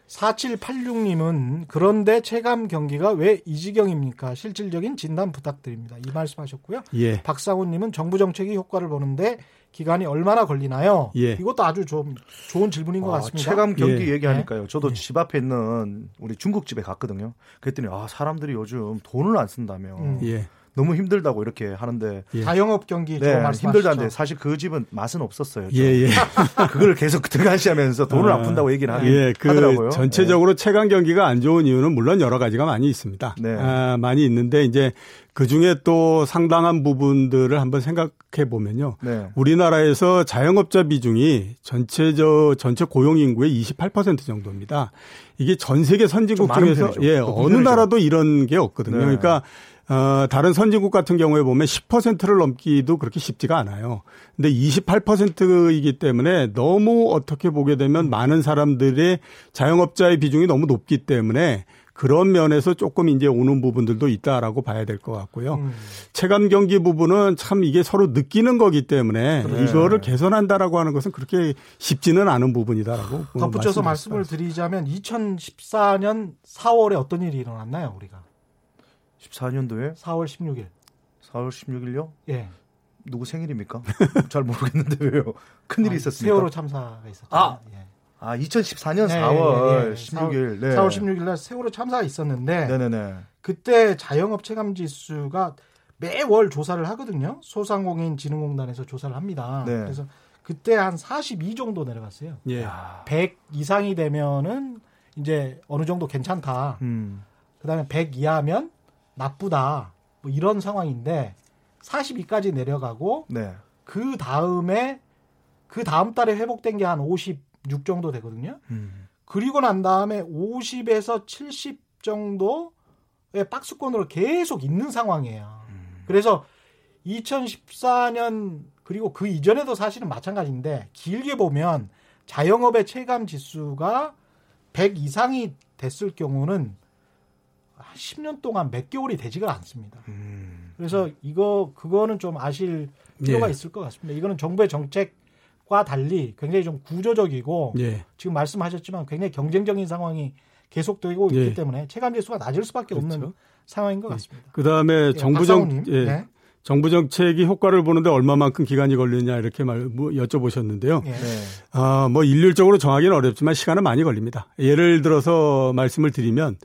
Speaker 1: 4786님은 그런데 체감 경기가 왜 이 지경입니까? 실질적인 진단 부탁드립니다. 이 말씀하셨고요. 예. 박상훈님은 정부 정책이 효과를 보는데 기간이 얼마나 걸리나요? 예. 이것도 아주 좀 좋은 질문인 것 아, 같습니다.
Speaker 4: 체감 경기 예. 얘기하니까요. 저도 예. 집 앞에 있는 우리 중국집에 갔거든요. 그랬더니 아 사람들이 요즘 돈을 안 쓴다며. 음. 예. 너무 힘들다고 이렇게 하는데
Speaker 1: 예. 자영업 경기
Speaker 4: 네, 힘들다는데 사실 그 집은 맛은 없었어요. 예, 예. 그걸 계속 등한시하면서 돈을 아, 안 푼다고 얘기를 하긴 예, 그 하더라고요.
Speaker 3: 전체적으로 네. 체감 경기가 안 좋은 이유는 물론 여러 가지가 많이 있습니다. 네. 아, 많이 있는데 이제 그 중에 또 상당한 부분들을 한번 생각해 보면요. 네. 우리나라에서 자영업자 비중이 전체 저 전체 고용 인구의 28% 정도입니다. 이게 전 세계 선진국 중에서 예, 어느 나라도 이런 게 없거든요. 네. 그러니까 어, 다른 선진국 같은 경우에 보면 10%를 넘기도 그렇게 쉽지가 않아요. 근데 28%이기 때문에 너무 어떻게 보게 되면 많은 사람들의 자영업자의 비중이 너무 높기 때문에 그런 면에서 조금 이제 오는 부분들도 있다라고 봐야 될 것 같고요. 음. 체감 경기 부분은 참 이게 서로 느끼는 거기 때문에 네. 이거를 개선한다라고 하는 것은 그렇게 쉽지는 않은 부분이다라고
Speaker 1: 덧붙여서 말씀을 드리자면 2014년 4월에 어떤 일이 일어났나요, 우리가?
Speaker 4: 14년도에
Speaker 1: 4월 16일.
Speaker 4: 4월 16일요?
Speaker 1: 예.
Speaker 4: 누구 생일입니까? 잘 모르겠는데 왜요? 큰 일이 아, 있었습니까?
Speaker 1: 세월호 참사가 있었죠.
Speaker 4: 아, 예. 아 2014년 네, 4월 네, 16일.
Speaker 1: 네. 4월 16일 날 세월호 참사가 있었는데 네네네. 그때 자영업 체 감 지수가 매월 조사를 하거든요. 소상공인 진흥공단에서 조사를 합니다. 네. 그래서 그때 한 42 정도 내려갔어요. 예. 100 이상이 되면은 이제 어느 정도 괜찮다. 음. 그다음에 100 이하면 나쁘다. 뭐 이런 상황인데 42까지 내려가고 네. 그 다음에 그 다음 달에 회복된 게 한 56 정도 되거든요. 음. 그리고 난 다음에 50에서 70 정도의 박스권으로 계속 있는 상황이에요. 음. 그래서 2014년 그리고 그 이전에도 사실은 마찬가지인데 길게 보면 자영업의 체감 지수가 100 이상이 됐을 경우는 10년 동안 몇 개월이 되지가 않습니다. 음. 그래서 이거 그거는 좀 아실 필요가 예. 있을 것 같습니다. 이거는 정부의 정책과 달리 굉장히 좀 구조적이고 예. 지금 말씀하셨지만 굉장히 경쟁적인 상황이 계속되고 있기 예. 때문에 체감 지수가 낮을 수밖에 그렇죠. 없는 상황인 것 예. 같습니다.
Speaker 3: 그다음에 예, 정부 정 예. 네. 정부 정책이 효과를 보는데 얼마만큼 기간이 걸리느냐 이렇게 말뭐 여쭤보셨는데요. 네. 아, 뭐 일률적으로 정하기는 어렵지만 시간은 많이 걸립니다. 예를 들어서 말씀을 드리면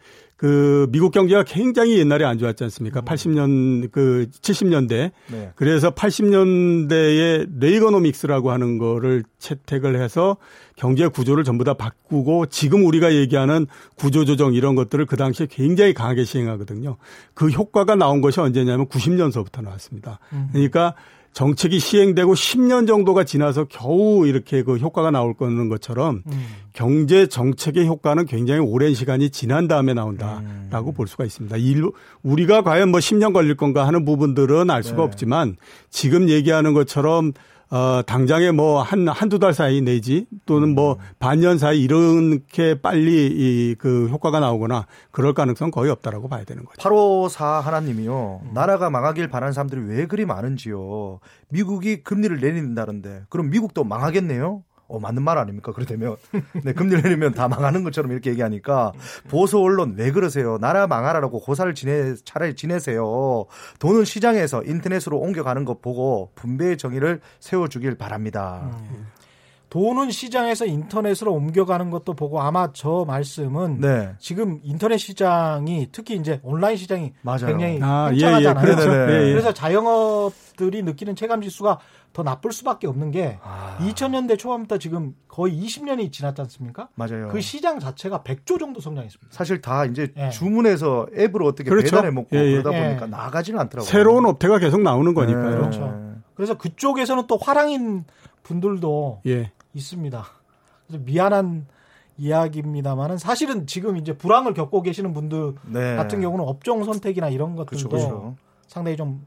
Speaker 3: 그 미국 경제가 굉장히 옛날에 안 좋았지 않습니까? 음. 80년 그 70년대. 네. 그래서 80년대에 레이거노믹스라고 하는 거를 채택을 해서 경제 구조를 전부 다 바꾸고 지금 우리가 얘기하는 구조 조정 이런 것들을 그 당시에 굉장히 강하게 시행하거든요. 그 효과가 나온 것이 언제냐면 90년서부터 나왔습니다. 음. 그러니까 정책이 시행되고 10년 정도가 지나서 겨우 이렇게 그 효과가 나올 거는 것처럼 음. 경제 정책의 효과는 굉장히 오랜 시간이 지난 다음에 나온다라고 음. 볼 수가 있습니다. 일, 우리가 과연 뭐 10년 걸릴 건가 하는 부분들은 알 수가 네. 없지만 지금 얘기하는 것처럼 어, 당장에 뭐 한, 한두 달 사이 내지 또는 뭐 음. 반년 사이 이렇게 빨리 이 그 효과가 나오거나 그럴 가능성 거의 없다라고 봐야 되는 거죠.
Speaker 4: 854 하나님이요. 음. 나라가 망하길 바라는 사람들이 왜 그리 많은지요. 미국이 금리를 내린다는데 그럼 미국도 망하겠네요. 어, 맞는 말 아닙니까? 그렇다면. 네, 금리 내리면 다 망하는 것처럼 이렇게 얘기하니까 보수 언론 왜 그러세요? 나라 망하라고 고사를 지내, 차라리 지내세요. 돈은 시장에서 인터넷으로 옮겨가는 것 보고 분배의 정의를 세워주길 바랍니다. 음.
Speaker 1: 돈은 시장에서 인터넷으로 옮겨가는 것도 보고 아마 저 말씀은 네. 지금 인터넷 시장이 특히 이제 온라인 시장이 맞아요. 굉장히 아. 예, 예. 그렇죠. 예, 예. 그래서 자영업들이 느끼는 체감 지수가 더 나쁠 수밖에 없는 게 아. 2000년대 초반부터 지금 거의 20년이 지났지 않습니까?
Speaker 4: 맞아요.
Speaker 1: 그 시장 자체가 100조 정도 성장했습니다.
Speaker 4: 사실 다 이제 예. 주문해서 앱으로 어떻게 그렇죠. 배달해 먹고 예, 예. 그러다 보니까 나가지는 않더라고요.
Speaker 3: 새로운 업태가 계속 나오는 거니까요. 네.
Speaker 1: 그렇죠. 그래서 그쪽에서는 또 화랑인 분들도 예. 있습니다. 그래서 미안한 이야기입니다만은 사실은 지금 이제 불황을 겪고 계시는 분들 네. 같은 경우는 업종 선택이나 이런 것들도 그렇죠, 그렇죠. 상당히 좀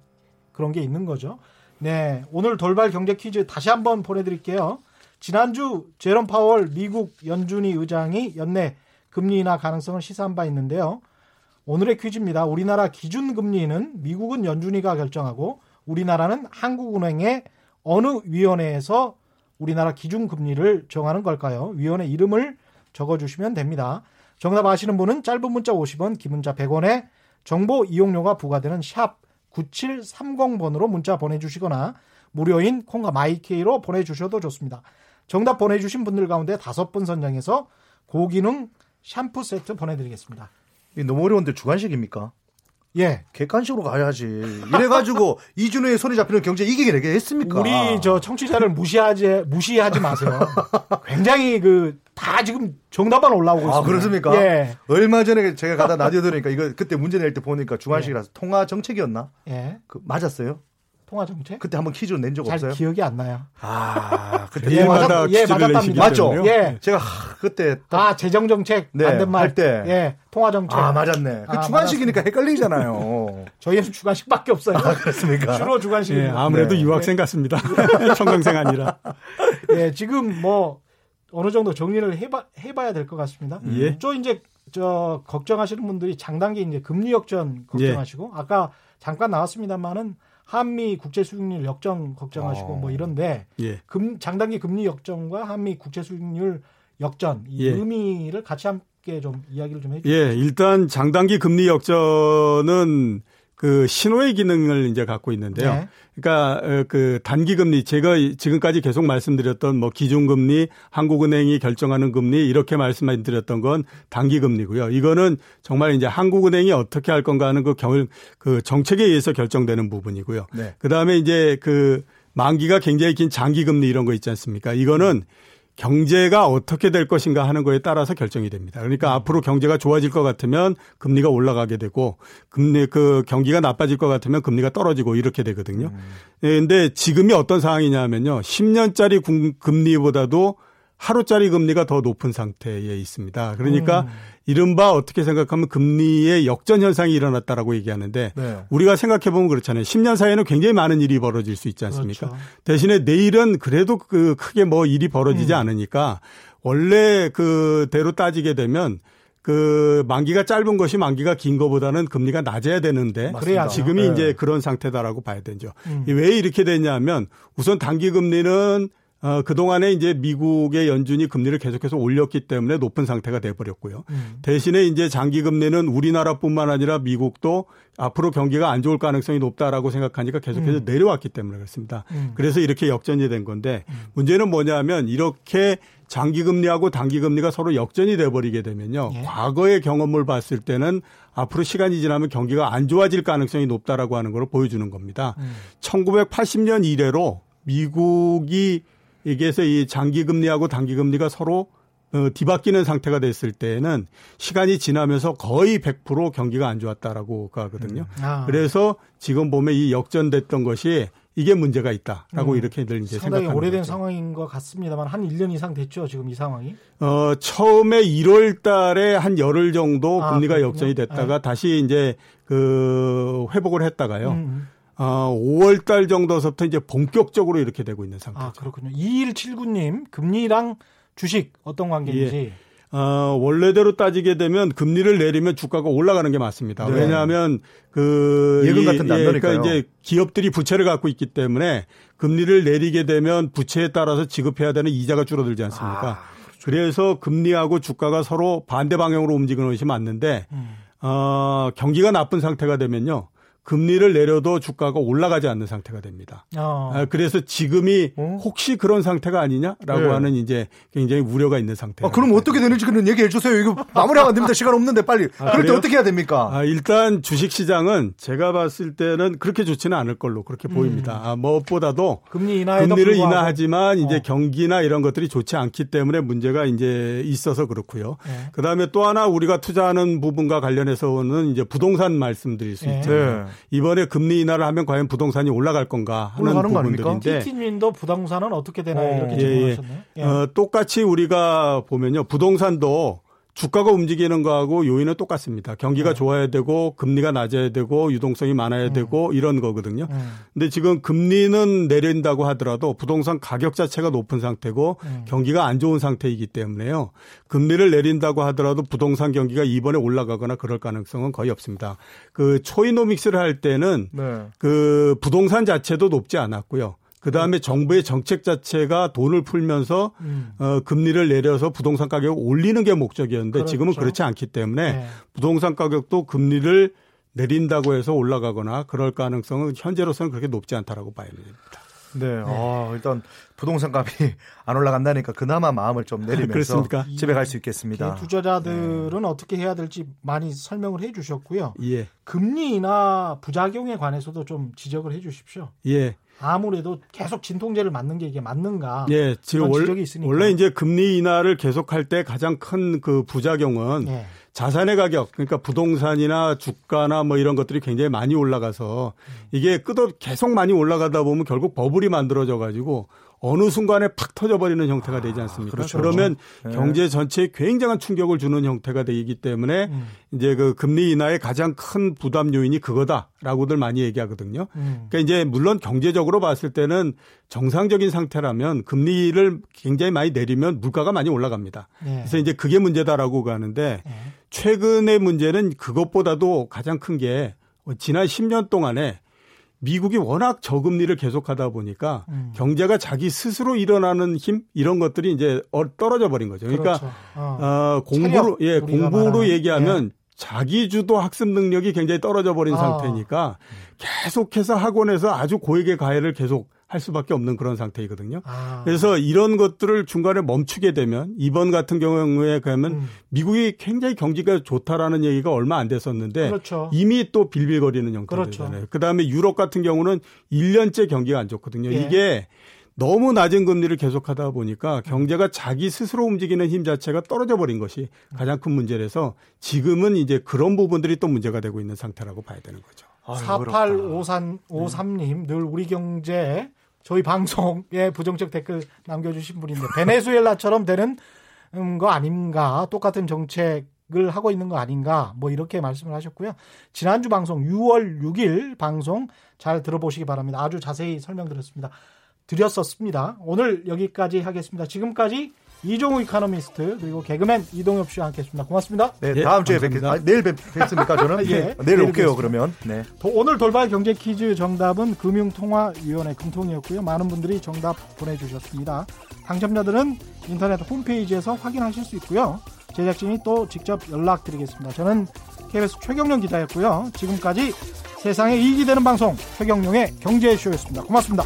Speaker 1: 그런 게 있는 거죠. 네, 오늘 돌발 경제 퀴즈 다시 한번 보내드릴게요. 지난주 제롬 파월 미국 연준위 의장이 연내 금리 인하 가능성을 시사한 바 있는데요. 오늘의 퀴즈입니다. 우리나라 기준 금리는 미국은 연준위가 결정하고 우리나라는 한국은행의 어느 위원회에서 우리나라 기준 금리를 정하는 걸까요? 위원회 이름을 적어주시면 됩니다. 정답 아시는 분은 짧은 문자 50원, 긴 문자 100원에 정보 이용료가 부과되는 샵 9730번으로 문자 보내주시거나 무료인 콩과 마이케이로 보내주셔도 좋습니다. 정답 보내주신 분들 가운데 다섯 분 선정해서 고기능 샴푸 세트 보내드리겠습니다.
Speaker 4: 너무 어려운데 주관식입니까?
Speaker 1: 예.
Speaker 4: 객관식으로 가야지. 이래가지고 이준호의 손에 잡히는 경제 이기게 되게 했습니까?
Speaker 1: 우리 저 청취자를 무시하지 무시하지 마세요. 굉장히 그 다 지금 정답만 올라오고 아, 있습니다. 아
Speaker 4: 그렇습니까? 예. 얼마 전에 제가 가다 라디오 들으니까 이거 그때 문제 낼 때 보니까 주관식이라서 예. 통화 정책이었나? 예. 그 맞았어요?
Speaker 1: 통화 정책?
Speaker 4: 그때 한번 퀴즈 낸적 없어요?
Speaker 1: 기억이 안 나요.
Speaker 4: 아,
Speaker 3: 그때 예, 맞아, 예, 맞았답니다.
Speaker 4: 맞죠? 예. 제가 하, 그때
Speaker 1: 아, 재정 정책 네, 만든 말. 할 때. 예. 통화 정책.
Speaker 4: 아, 맞았네. 그 아, 주관식이니까 헷갈리잖아요.
Speaker 1: 저희는 주관식밖에 없어요.
Speaker 4: 아, 그렇습니까?
Speaker 1: 주로 주관식. 예,
Speaker 3: 아무래도 네. 유학생 같습니다. 청강생 아니라.
Speaker 1: 예, 지금 뭐 어느 정도 정리를 해봐, 해봐야 될 것 같습니다. 예. 저 이제 저 걱정하시는 분들이 장단기 이제 금리 역전 걱정하시고 예. 아까 잠깐 나왔습니다만은 한미 국제 수익률 역전 걱정하시고 어. 뭐 이런데 예. 금 장단기 금리 역전과 한미 국제 수익률 역전 이 예. 의미를 같이 함께 좀 이야기를 좀 해주세요.
Speaker 3: 예, 일단 장단기 금리 역전은 그 신호의 기능을 이제 갖고 있는데요. 네. 그러니까 어, 그 단기 금리 제가 지금까지 계속 말씀드렸던 뭐 기준 금리, 한국은행이 결정하는 금리 이렇게 말씀드렸던 건 단기 금리고요. 이거는 정말 이제 한국은행이 어떻게 할 건가 하는 그, 경, 그 정책에 의해서 결정되는 부분이고요. 네. 그다음에 이제 그 만기가 굉장히 긴 장기 금리 이런 거 있지 않습니까? 이거는 음. 경제가 어떻게 될 것인가 하는 거에 따라서 결정이 됩니다. 그러니까 음. 앞으로 경제가 좋아질 것 같으면 금리가 올라가게 되고 금리 그 경기가 나빠질 것 같으면 금리가 떨어지고 이렇게 되거든요. 음. 예, 근데 지금이 어떤 상황이냐면요. 10년짜리 금리보다도 하루짜리 금리가 더 높은 상태에 있습니다. 그러니까 음. 이른바 어떻게 생각하면 금리의 역전 현상이 일어났다라고 얘기하는데 네. 우리가 생각해 보면 그렇잖아요. 10년 사이에는 굉장히 많은 일이 벌어질 수 있지 않습니까? 그렇죠. 대신에 내일은 그래도 그 크게 뭐 일이 벌어지지 음. 않으니까 원래 그대로 따지게 되면 그 만기가 짧은 것이 만기가 긴 것보다는 금리가 낮아야 되는데 맞습니다. 지금이 네. 이제 그런 상태다라고 봐야 되죠. 음. 왜 이렇게 됐냐면 우선 단기 금리는 어, 그동안에 이제 미국의 연준이 금리를 계속해서 올렸기 때문에 높은 상태가 돼버렸고요. 음. 대신에 이제 장기 금리는 우리나라뿐만 아니라 미국도 앞으로 경기가 안 좋을 가능성이 높다라고 생각하니까 계속해서 음. 내려왔기 때문에 그렇습니다. 음. 그래서 이렇게 역전이 된 건데 음. 문제는 뭐냐면 이렇게 장기 금리하고 단기 금리가 서로 역전이 돼버리게 되면요. 예. 과거의 경험을 봤을 때는 앞으로 시간이 지나면 경기가 안 좋아질 가능성이 높다라고 하는 걸 보여주는 겁니다. 1980년 음. 이래로 미국이 여기에서 이 장기 금리하고 단기 금리가 서로 어, 뒤바뀌는 상태가 됐을 때에는 시간이 지나면서 거의 100% 경기가 안 좋았다라고 가거든요. 음. 아. 그래서 지금 보면 이 역전됐던 것이 이게 문제가 있다라고 음. 이렇게들 이제
Speaker 1: 상당히 오래된 거죠. 상황인 것 같습니다만 한 1년 이상 됐죠 지금 이 상황이?
Speaker 3: 어 처음에 1월 달에 한 열흘 정도 아, 금리가 그렇군요. 역전이 됐다가 네. 다시 이제 그 회복을 했다가요. 음. 음. 어, 5월 달 정도서부터 이제 본격적으로 이렇게 되고 있는 상태죠.
Speaker 1: 아, 그렇군요. 2179님, 금리랑 주식 어떤 관계인지. 예.
Speaker 3: 어, 원래대로 따지게 되면 금리를 내리면 주가가 올라가는 게 맞습니다. 네. 왜냐하면 그
Speaker 4: 예금 같은 데 예,
Speaker 3: 그러니까 이제 기업들이 부채를 갖고 있기 때문에 금리를 내리게 되면 부채에 따라서 지급해야 되는 이자가 줄어들지 않습니까? 아, 그렇죠. 그래서 금리하고 주가가 서로 반대 방향으로 움직이는 것이 맞는데 음. 어, 경기가 나쁜 상태가 되면요. 금리를 내려도 주가가 올라가지 않는 상태가 됩니다. 어. 아, 그래서 지금이 어? 혹시 그런 상태가 아니냐라고 네. 하는 이제 굉장히 우려가 있는 상태.
Speaker 4: 아, 그럼 어떻게 되는지 그런 얘기해 주세요. 이거 마무리하면 안 됩니다. 시간 없는데 빨리. 아, 그럴 때 어떻게 해야 됩니까?
Speaker 3: 아, 일단 주식 시장은 제가 봤을 때는 그렇게 좋지는 않을 걸로 그렇게 음. 보입니다. 아, 무엇보다도 금리 금리를 인하하지만 이제 어. 경기나 이런 것들이 좋지 않기 때문에 문제가 이제 있어서 그렇고요. 네. 그다음에 또 하나 우리가 투자하는 부분과 관련해서는 이제 부동산 말씀드릴 수 네. 있죠. 네. 이번에 금리 인하를 하면 과연 부동산이 올라갈 건가 하는 부분들인데.
Speaker 1: 티티님도 부동산은 어떻게 되나요? 어, 이렇게 질문하셨네요. 예, 예.
Speaker 3: 어, 똑같이 우리가 보면요, 부동산도 주가가 움직이는 거하고 요인은 똑같습니다. 경기가 네. 좋아야 되고 금리가 낮아야 되고 유동성이 많아야 음. 되고 이런 거거든요. 음. 근데 지금 금리는 내린다고 하더라도 부동산 가격 자체가 높은 상태고 음. 경기가 안 좋은 상태이기 때문에요. 금리를 내린다고 하더라도 부동산 경기가 이번에 올라가거나 그럴 가능성은 거의 없습니다. 그 초이노믹스를 할 때는 네. 그 부동산 자체도 높지 않았고요. 그 다음에 정부의 정책 자체가 돈을 풀면서 음. 어, 금리를 내려서 부동산 가격을 올리는 게 목적이었는데 그렇죠. 지금은 그렇지 않기 때문에 네. 부동산 가격도 금리를 내린다고 해서 올라가거나 그럴 가능성은 현재로서는 그렇게 높지 않다라고 봐야 됩니다.
Speaker 4: 네. 네. 어, 일단 부동산 값이 안 올라간다니까 그나마 마음을 좀 내리면서 집에 갈 수 있겠습니다.
Speaker 1: 투자자들은 네. 어떻게 해야 될지 많이 설명을 해 주셨고요. 예. 금리나 부작용에 관해서도 좀 지적을 해 주십시오. 예. 아무래도 계속 진통제를 맞는 게 이게 맞는가?
Speaker 3: 예, 지금 원, 있으니까. 원래 이제 금리 인하를 계속할 때 가장 큰 그 부작용은 예. 자산의 가격, 그러니까 부동산이나 주가나 뭐 이런 것들이 굉장히 많이 올라가서 이게 끄덕 계속 많이 올라가다 보면 결국 버블이 만들어져 가지고 어느 순간에 팍 터져버리는 형태가 되지 않습니까? 아, 그렇죠. 그러면 네. 경제 전체에 굉장한 충격을 주는 형태가 되기 때문에 음. 이제 그 금리 인하의 가장 큰 부담 요인이 그거다라고들 많이 얘기하거든요. 음. 그러니까 이제 물론 경제적으로 봤을 때는 정상적인 상태라면 금리를 굉장히 많이 내리면 물가가 많이 올라갑니다. 네. 그래서 이제 그게 문제다라고 가는데 네. 최근의 문제는 그것보다도 가장 큰 게 지난 10년 동안에 미국이 워낙 저금리를 계속하다 보니까 음. 경제가 자기 스스로 일어나는 힘 이런 것들이 이제 어, 떨어져 버린 거죠. 그러니까 그렇죠. 어. 어, 공부로 예 공부로 얘기하면 예. 자기 주도 학습 능력이 굉장히 떨어져 버린 아. 상태니까 계속해서 학원에서 아주 고액의 과외를 계속 할 수밖에 없는 그런 상태이거든요. 아. 그래서 이런 것들을 중간에 멈추게 되면 이번 같은 경우에 가면 음. 미국이 굉장히 경기가 좋다라는 얘기가 얼마 안 됐었는데 그렇죠. 이미 또 빌빌거리는 형태잖아요. 그렇죠. 그다음에 유럽 같은 경우는 1년째 경기가 안 좋거든요. 예. 이게 너무 낮은 금리를 계속하다 보니까 경제가 자기 스스로 움직이는 힘 자체가 떨어져 버린 것이 가장 큰 문제라서 지금은 이제 그런 부분들이 또 문제가 되고 있는 상태라고 봐야 되는 거죠.
Speaker 1: 4853님 늘 우리 경제 저희 방송에 부정적 댓글 남겨주신 분인데 베네수엘라처럼 되는 거 아닌가 똑같은 정책을 하고 있는 거 아닌가 뭐 이렇게 말씀을 하셨고요. 지난주 방송 6월 6일 방송 잘 들어보시기 바랍니다. 아주 자세히 설명드렸습니다. 드렸었습니다. 오늘 여기까지 하겠습니다. 지금까지 이종우 이카노미스트 그리고 개그맨 이동엽 씨와 함께했습니다. 고맙습니다.
Speaker 4: 네, 예, 다음 주에 뵙겠습니다. 아, 내일 뵙겠습니까 저는? 예, 네, 내일 올게요 그러면. 네.
Speaker 1: 오늘 돌발 경제 퀴즈 정답은 금융통화위원회 금통이었고요. 많은 분들이 정답 보내주셨습니다. 당첨자들은 인터넷 홈페이지에서 확인하실 수 있고요. 제작진이 또 직접 연락드리겠습니다. 저는 KBS 최경령 기자였고요. 지금까지 세상에 이익이 되는 방송 최경령의 경제쇼였습니다. 고맙습니다.